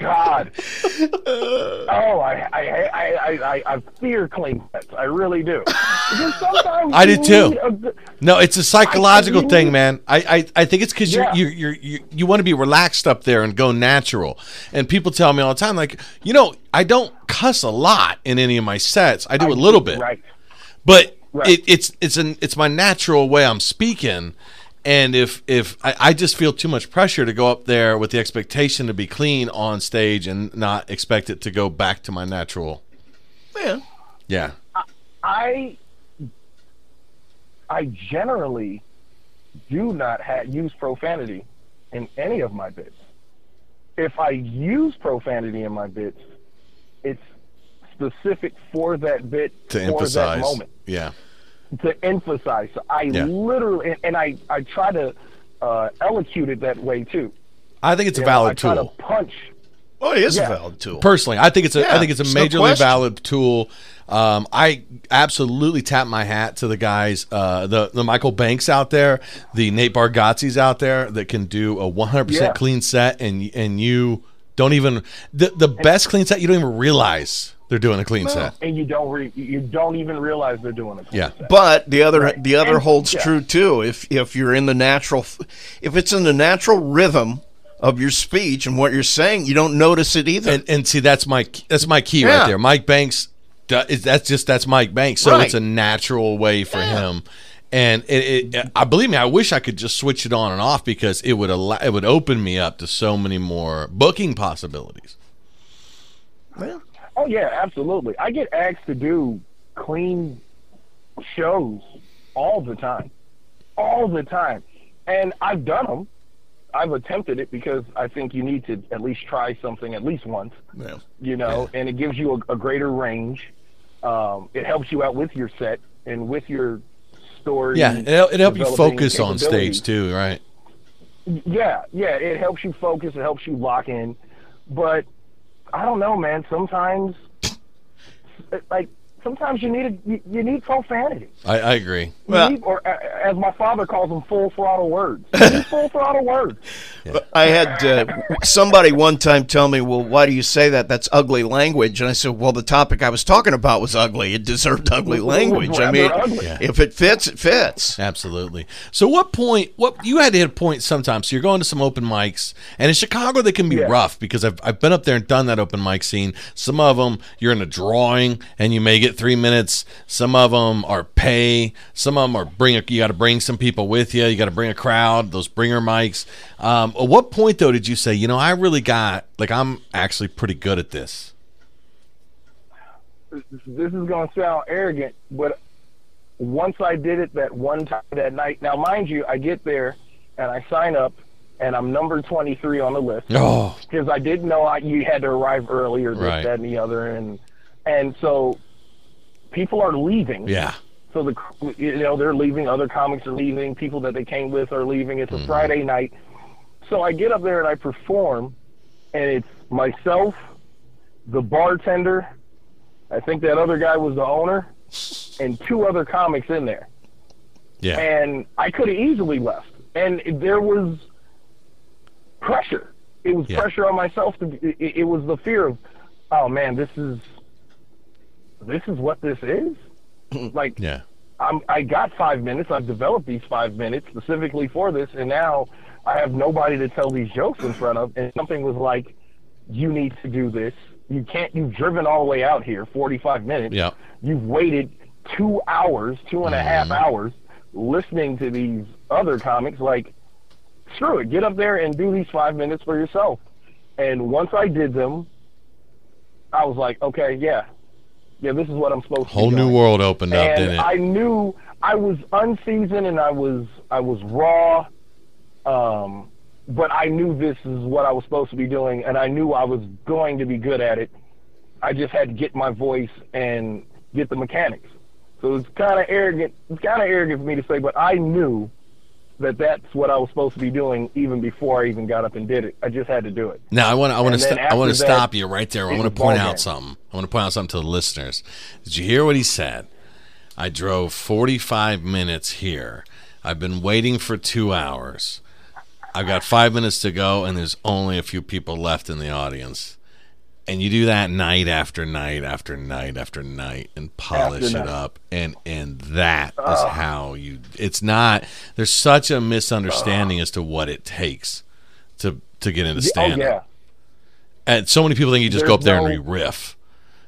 God. Oh, I I, I, I, I I fear clean sets. I really do. I you do too. a No, it's a psychological you thing, man. I, I, I think it's because Yeah. you're, you're, you're, you you want to be relaxed up there and go natural. And people tell me all the time, like, you know, I don't cuss a lot in any of my sets. I do a little bit, Right. but Right. it, it's it's an it's my natural way I'm speaking. And if if I, I just feel too much pressure to go up there with the expectation to be clean on stage and not expect it to go back to my natural. Yeah. Yeah. I I generally do not ha- use profanity in any of my bits. If I use profanity in my bits, it's specific for that bit To for emphasize. that moment Yeah. To emphasize. So I Yeah. literally and, and I I try to uh, elocute it that way too. I think it's a You know, I valid try tool. to punch. Well, it is Yeah. a valid tool. Personally, I think it's a I Yeah, think it's a there's no majorly valid tool. Um, I absolutely tap my hat to the guys, uh, the the Michael Banks out there, the Nate Bargatze's out there that can do a 100 Yeah. percent clean set, and and you don't even the the best clean set you don't even realize they're doing a clean set. and you don't re- you don't even realize they're doing it. Yeah. But the other Right. the other And- holds yeah. true too. If if you're in the natural, if it's in the natural rhythm of your speech and what you're saying, you don't notice it either. And and see that's my that's my key Yeah. right there. Mike Banks, that's just that's Mike Banks. So Right. it's a natural way for him. And it, it, I believe me, I wish I could just switch it on and off because it would allow, it would open me up to so many more booking possibilities. Well, Oh yeah, absolutely. I get asked to do clean shows all the time, all the time, and I've done them. I've attempted it because I think you need to at least try something at least once, yeah. you know, and it gives you a, a greater range. Um, it helps you out with your set and with your story. Yeah, it it help you focus on stage too, right? Yeah, yeah, it helps you focus. It helps you lock in. But I don't know, man. Sometimes, like, sometimes you need a, you, you need profanity. I, I agree. You Well- need, or as my father calls them, full throttle words. You need full throttle words. I had uh, somebody one time tell me, "Well, why do you say that? That's ugly language." And I said, "Well, the topic I was talking about was ugly. It deserved ugly language. I mean. Yeah. if it fits, it fits." Absolutely. So, what point? What you had to hit a point sometimes. So you're going to some open mics, and in Chicago they can be Yeah. rough because I've I've been up there and done that open mic scene. Some of them you're in a drawing and you may get three minutes. Some of them are pay. Some of them are bring. A, you got to bring some people with you. You got to bring a crowd. Those bringer mics. Um, at what point though did you say, you know, I really got like I'm actually pretty good at this? This is going to sound arrogant, but once I did it that one time that night. Now, mind you, I get there and I sign up, and I'm number 23 on the list. Oh, because I didn't know I, you had to arrive earlier, this, Right. that, and the other, and and so people are leaving. yeah. So the you know they're leaving. Other comics are leaving. People that they came with are leaving. It's a Mm-hmm. Friday night, so I get up there and I perform, and it's myself, the bartender. I think that other guy was the owner, and two other comics in there Yeah. and I could have easily left. And there was pressure. It was Yeah. pressure on myself. To, it, it was the fear of, oh man, this is this is what this is. Mm-hmm. like Yeah. I'm, I got five minutes. I've developed these five minutes specifically for this, and now I have nobody to tell these jokes in front of. And something was like, you need to do this. You can't. You've driven all the way out here, 45 minutes. Yeah. You've waited two hours, two and a half mm-hmm. hours, listening to these other comics. Like, screw it. Get up there and do these five minutes for yourself. And once I did them, I was like, okay, yeah, yeah, this is what I'm supposed to. Do. Whole new world opened up, didn't it? I knew I was unseasoned and I was I was raw, um, but I knew this is what I was supposed to be doing, and I knew I was going to be good at it. I just had to get my voice and get the mechanics. So it's kind of arrogant. It's kind of arrogant for me to say, but I knew that that's what I was supposed to be doing even before I even got up and did it. I just had to do it. Now I want to I want to st- I want to stop you right there. I want to point out game. something. I want to point out something to the listeners. Did you hear what he said? I drove 45 minutes here. I've been waiting for 2 hours. I've got 5 minutes to go and there's only a few people left in the audience. And you do that night after night after night after night and polish After it night. up and and that is how you it's not there's such a misunderstanding as to what it takes to to get into oh stand yeah. and so many people think you just go up there and no- re-riff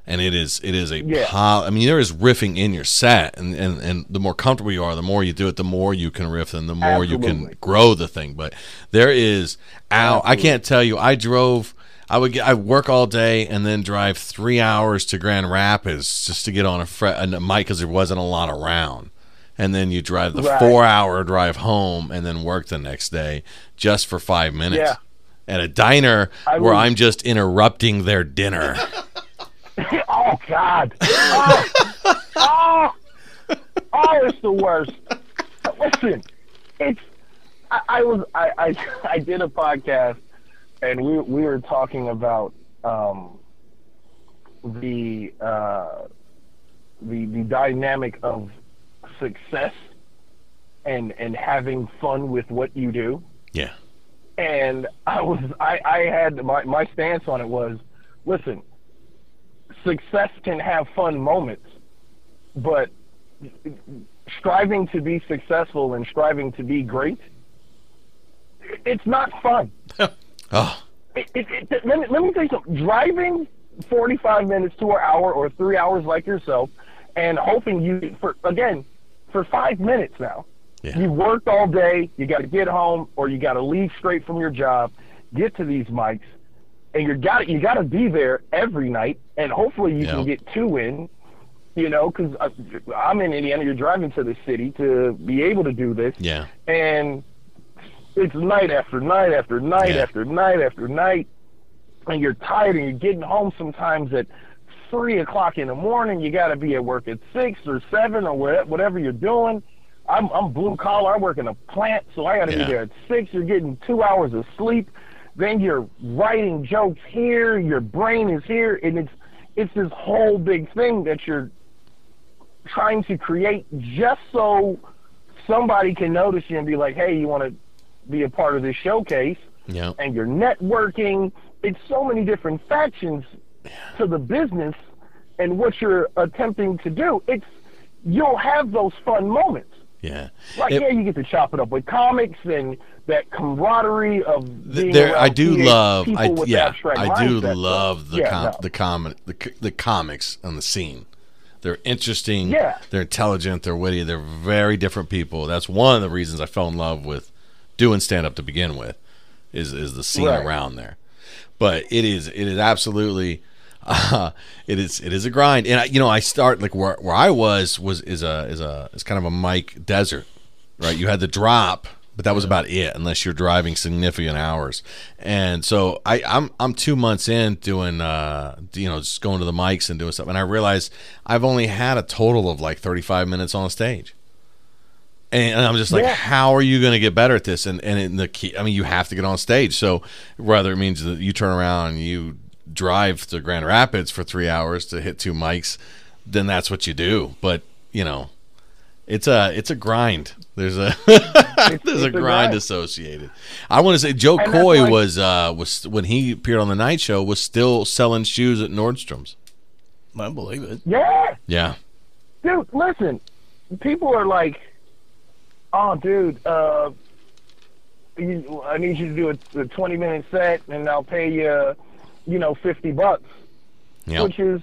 and it is it is a Yeah. pol- I mean there is riffing in your set and, and and the more comfortable you are the more you do it the more you can riff and the more you can grow the thing but there is ow I can't tell you I drove I would get I work all day and then drive three hours to Grand Rapids just to get on a, fre- a mic because there wasn't a lot around, and then you drive the Right. four hour drive home and then work the next day just for five minutes Yeah. at a diner I where would- I'm just interrupting their dinner. oh God. Oh, oh, oh, it's the worst. Listen, it's. I, I was I, I I did a podcast, and we we were talking about um, the uh, the the dynamic of success and and having fun with what you do yeah, and I was I, I had my, my stance on it was listen, success can have fun moments, but striving to be successful and striving to be great, it's not fun. oh It, it, it, let, me, let me tell you something. Driving 45 minutes to an hour or three hours like yourself and hoping you, for again, for five minutes now, yeah, you worked all day. You got to get home, or you got to leave straight from your job, get to these mics, and you got you got to be there every night. And hopefully, you Yeah. can get two in. You know, because uh, I'm in Indiana. You're driving to the city to be able to do this, yeah, and it's night after night after night Yeah. after night after night, and you're tired, and you're getting home sometimes at three o'clock in the morning. You got to be at work at six or seven or wha- whatever you're doing. I'm I'm blue collar. I work in a plant, so I got to Yeah. be there at six. You're getting two hours of sleep. Then you're writing jokes here. Your brain is here, and it's it's this whole big thing that you're trying to create just so somebody can notice you and be like, hey, you want to be a part of this showcase? yeah, and you're networking. It's so many different factions to the business and what you're attempting to do. It's you'll have those fun moments. Yeah. Like It- yeah, you get to chop it up with comics and that camaraderie of being there I do love I yeah I do love the Yeah, com- no. the com- the the comics on the scene. They're interesting. Yeah. They're intelligent. They're witty. They're very different people. That's one of the reasons I fell in love with doing stand up to begin with. Is is the scene Right. around there? But it is it is absolutely. Uh, it is it is a grind, and I, you know I start like where where I was was is a is a is kind of a mic desert, right? You had the drop, but that was about it, unless you're driving significant hours. And so I, I'm I'm two months in doing, uh, you know, just going to the mics and doing stuff, and I realized I've only had a total of like 35 minutes on stage. And I'm just like, Yeah. how are you going to get better at this? And and in the key, I mean, you have to get on stage. So whether it means that you turn around and you drive to Grand Rapids for three hours to hit two mics, then that's what you do. But you know, it's a it's a grind. There's a there's a grind grind. associated. I want to say Joe And Coy why- was uh was when he appeared on the night show was still selling shoes at Nordstrom's. I believe it. Yeah, Yeah, dude. Listen, people are like, "Oh, dude, uh, you, I need you to do a, a 20 minute set, and I'll pay you, you know, 50 bucks." yeah, which is,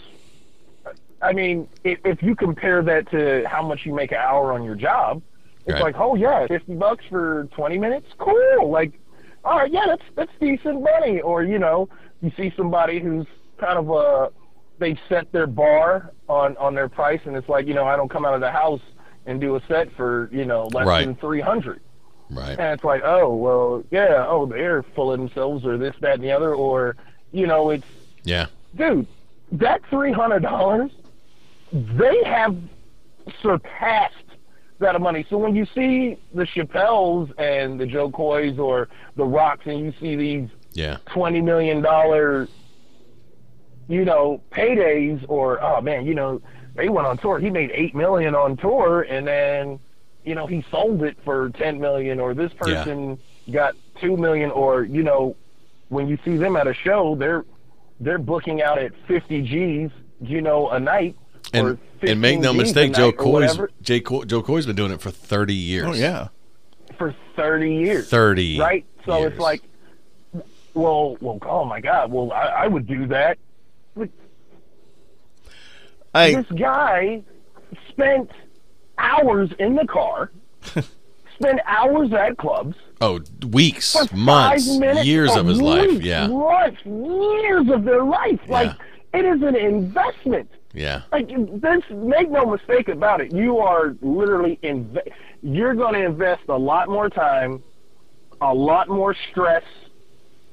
I mean, if, if you compare that to how much you make an hour on your job, it's Right. like, oh yeah, fifty bucks for twenty minutes, cool. Like, all right, yeah, that's that's decent money. Or you know, you see somebody who's kind of a, they set their bar on on their price, and it's like, you know, I don't come out of the house and do a set for you know less Right. than three hundred. right. And it's like, oh, well, yeah, oh, they're full of themselves, or this, that, and the other, or, you know, it's, Yeah, dude, that three hundred dollars, they have surpassed that of money. So when you see the Chappelles and the Jo Koys or the Rocks, and you see these yeah, twenty million dollar, you know, paydays, or oh man, you know, they went on tour. He made eight million on tour, and then, you know, he sold it for ten million, or this Yeah. person got two million, or you know, when you see them at a show, they're they're booking out at fifty G's, you know, a night. or and and make no Gs mistake, Joe night or Coy's Jay Co- Jo Koy's been doing it for 30 years. Oh yeah. for thirty years. 30 right? So years. it's like, well, well, oh my God, well, I, I would do that. But I this guy spent hours in the car, spent hours at clubs, Oh, weeks, months, years a of his life. Yeah, months, years of their life. Like it is an investment. yeah, Like this, make no mistake about it. You are literally inve- You're going to invest a lot more time, a lot more stress,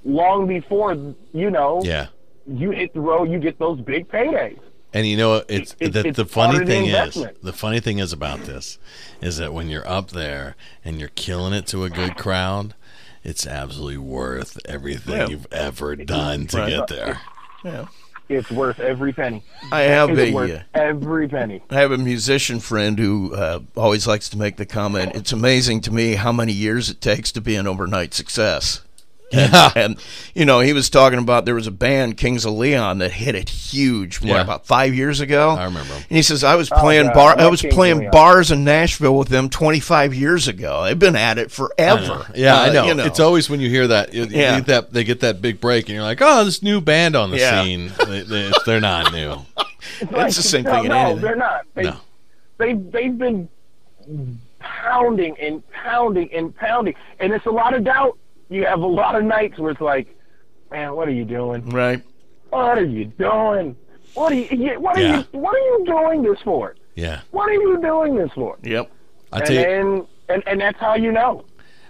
long before you know yeah. you hit the road. You get those big paydays. And you know, it's It- the, it's the funny of the thing is, the funny thing is about this is that when you're up there and you're killing it to a good crowd, it's absolutely worth everything Yeah. you've ever done to Right. get there. Yeah. It's worth every penny. I have It's a worth uh, every penny. I have a musician friend who uh, always likes to make the comment. It's amazing to me how many years it takes to be an overnight success. Yeah. And you know, he was talking about there was a band, Kings of Leon, that hit it huge. What Yeah. about five years ago? I remember 'em. And he says I was playing God, bar. I I was Kings of playing Leon. bars in Nashville with them 25 years ago. They've been at it forever. Yeah, I Uh, know. you know. It's always when you hear that, you, you Yeah. get that they get that big break, and you're like, "Oh, this new band on the Yeah. scene." they, they, they're not new. It's the same no, thing in No, anything. they're not. They, No. they, they've been pounding and pounding and pounding, and it's a lot of doubt. You have a lot of nights where it's like, man, what are you doing? right. What are you doing? What are you? What are Yeah. you? What are you doing this for? Yeah, What are you doing this for? Yep. I And you, and, and that's how you know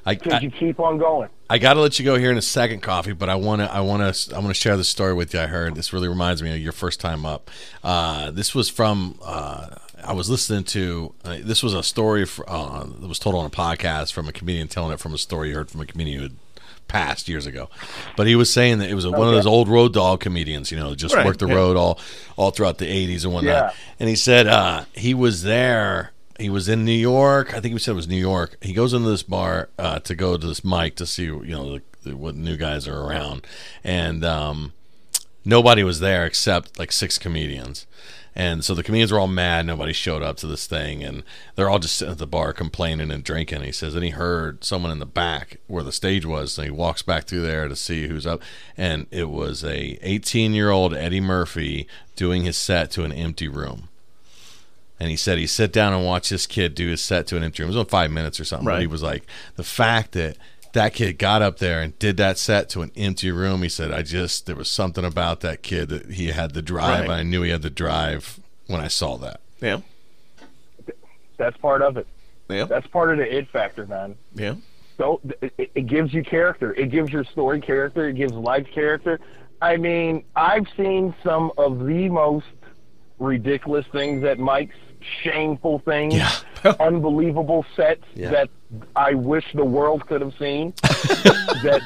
I, because I, you keep on going. I got to let you go here in a second, coffee. But I want to, I want to, I want to share this story with you. I heard this really reminds me of your first time up. Uh, this was from. Uh, I was listening to. Uh, this was a story for, uh, that was told on a podcast from a comedian telling it from a story he heard from a comedian who had passed years ago. But he was saying that it was a, one of those old road dog comedians. You know, just Right, worked the yeah. road all all throughout the '80s and whatnot. Yeah. And he said uh, he was there. He was in New York. I think he said it was New York. He goes into this bar uh, to go to this mic to see you know the, the, what new guys are around, and um, nobody was there except like six comedians. And so the comedians were all mad. Nobody showed up to this thing, and they're all just sitting at the bar complaining and drinking. He says, and he heard someone in the back where the stage was. and he walks back through there to see who's up, and it was a 18 year old Eddie Murphy doing his set to an empty room. And he said he sit down and watch this kid do his set to an empty room. It was on five minutes or something. But Right. he was like, the fact that that kid got up there and did that set to an empty room. He said, I just there was something about that kid that he had the drive. Right. I knew he had the drive when I saw that. Yeah. That's part of it. Yeah. That's part of the it factor, man. Yeah. So it, it- it gives you character. It gives your story character. It gives life character. I mean, I've seen some of the most ridiculous things at mics, shameful things, Yeah. unbelievable sets Yeah. that I wish the world could have seen. that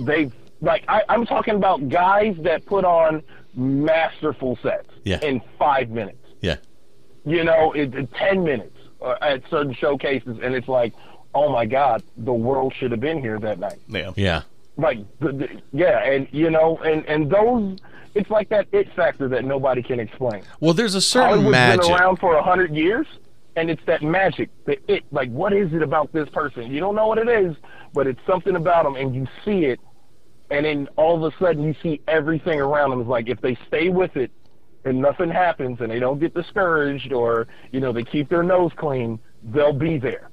they like. I, I'm talking about guys that put on masterful sets Yeah. in five minutes Yeah. you know, it, it, 10 minutes uh, at certain showcases, and it's like, oh my God, the world should have been here that night. Yeah. Yeah. Like, the, the, yeah, and, you know, and, and those, it's like that it factor that nobody can explain. Well, there's a certain Hollywood's magic. been around for a hundred years, and it's that magic, the it. Like, what is it about this person? You don't know what it is, but it's something about them, and you see it, and then all of a sudden you see everything around them. It's like if they stay with it, and nothing happens, and they don't get discouraged, or you know they keep their nose clean, they'll be there.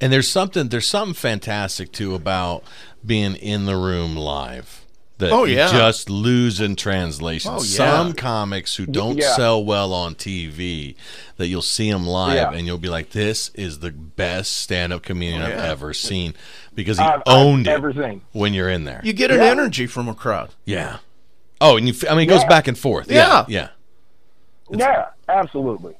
And there's something there's something fantastic too about being in the room live. That Oh, you yeah. just lose in translation. Oh, yeah. Some comics who don't yeah. sell well on TV, that you'll see them live Yeah. and you'll be like, "This is the best stand-up comedian I've ever seen," because he I've- I've owned it when you're in there. You get an energy from a crowd. yeah. Oh, and you, I mean, it goes back and forth. Yeah. Yeah. Yeah. Yeah, absolutely.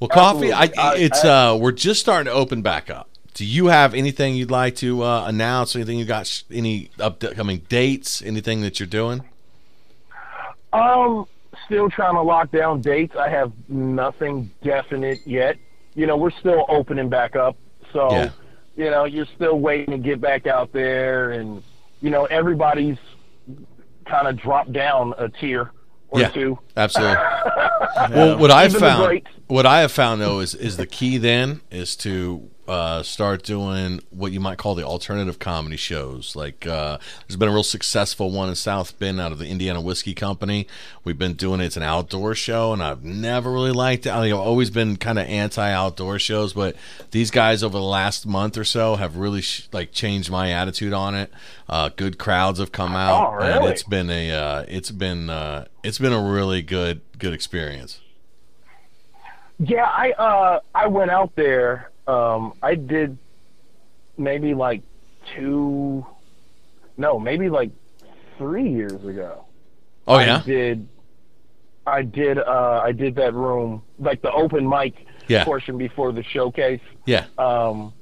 Well, coffee. I, I- it's uh, we're just starting to open back up. Do you have anything you'd like to uh, announce? Anything you got? sh- Any upcoming dates? Anything that you're doing? Um, still trying to lock down dates. I have nothing definite yet. You know, we're still opening back up, so Yeah. you know, you're still waiting to get back out there, and you know, everybody's kind of dropped down a tier or Yeah. two. Absolutely. well, what I've found, what I have found though, is is the key then is to uh, start doing what you might call the alternative comedy shows. Like uh, there's been a real successful one in South Bend out of the Indiana Whiskey Company. We've been doing it. It's an outdoor show, and I've never really liked it. I mean, I've always been kind of anti-outdoor shows, but these guys over the last month or so have really sh- like changed my attitude on it. Uh, good crowds have come out, Oh, and it's been a uh, it's been uh, it's been a really good good experience. Yeah, I uh I went out there. Um I did maybe like two no, maybe like three years ago. Oh yeah. I did I did uh I did that room like the open mic Yeah. portion before the showcase. yeah. Um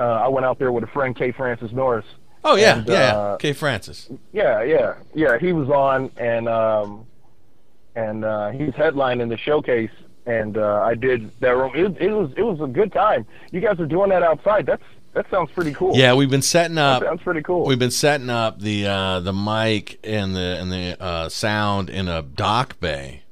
uh, I went out there with a friend K Francis Norris. Oh yeah, and, yeah. uh, K. Francis. Yeah, yeah, yeah. He was on, and um, and uh, he was headlining the showcase, and uh, I did that room. It, it was it was a good time. You guys are doing that outside. That's that sounds pretty cool. Yeah, we've been setting that up. sounds pretty cool. We've been setting up the uh, the mic and the and the uh, sound in a dock bay,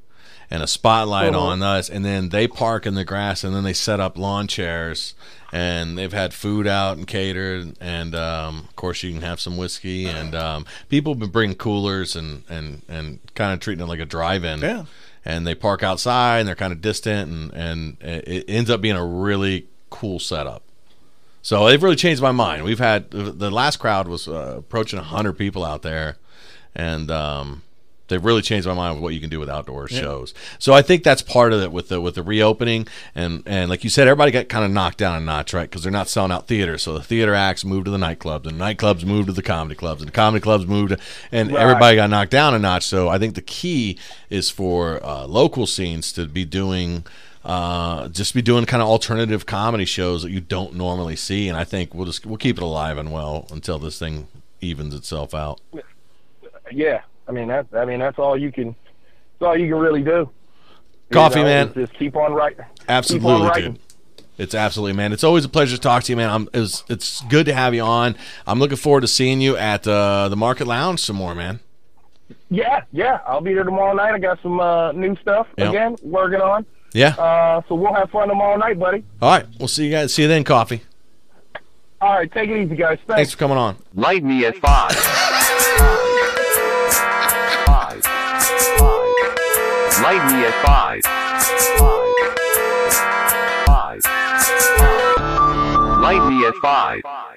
and a spotlight Uh-huh. on us, and then they park in the grass, and then they set up lawn chairs, and they've had food out and catered, and um, of course you can have some whiskey, and um, people have been bringing coolers and and and kind of treating it like a drive-in. Yeah. And they park outside, and they're kind of distant, and and it ends up being a really cool setup. So they've really changed my mind. We've had the last crowd was uh, approaching hundred people out there, and um, they've really changed my mind with what you can do with outdoor shows. So I think that's part of it with the with the reopening, and and like you said, everybody got kind of knocked down a notch, right? Because they're not selling out theaters, so the theater acts moved to the nightclubs, and the nightclubs moved to the comedy clubs, and the comedy clubs moved, to, and Right. everybody got knocked down a notch. So I think the key is for uh, local scenes to be doing uh, just be doing kind of alternative comedy shows that you don't normally see, and I think we'll just we'll keep it alive and well until this thing evens itself out. yeah, I mean that. I mean that's all you can. That's all you can really do. You Coffee, know, man. Just keep on writing. Absolutely, writing. dude. It's absolutely, man. It's always a pleasure to talk to you, man. I'm, it's it's good to have you on. I'm looking forward to seeing you at uh, the Market Lounge some more, man. Yeah, yeah. I'll be there tomorrow night. I got some uh, new stuff Yep. again working on. Yeah. Uh, so we'll have fun tomorrow night, buddy. All right. We'll see you guys. See you then, Coffee. All right, take it easy, guys. Thanks Thanks. for coming on. Light me at five. Five. Light me at five. Five. Five. Light me at five.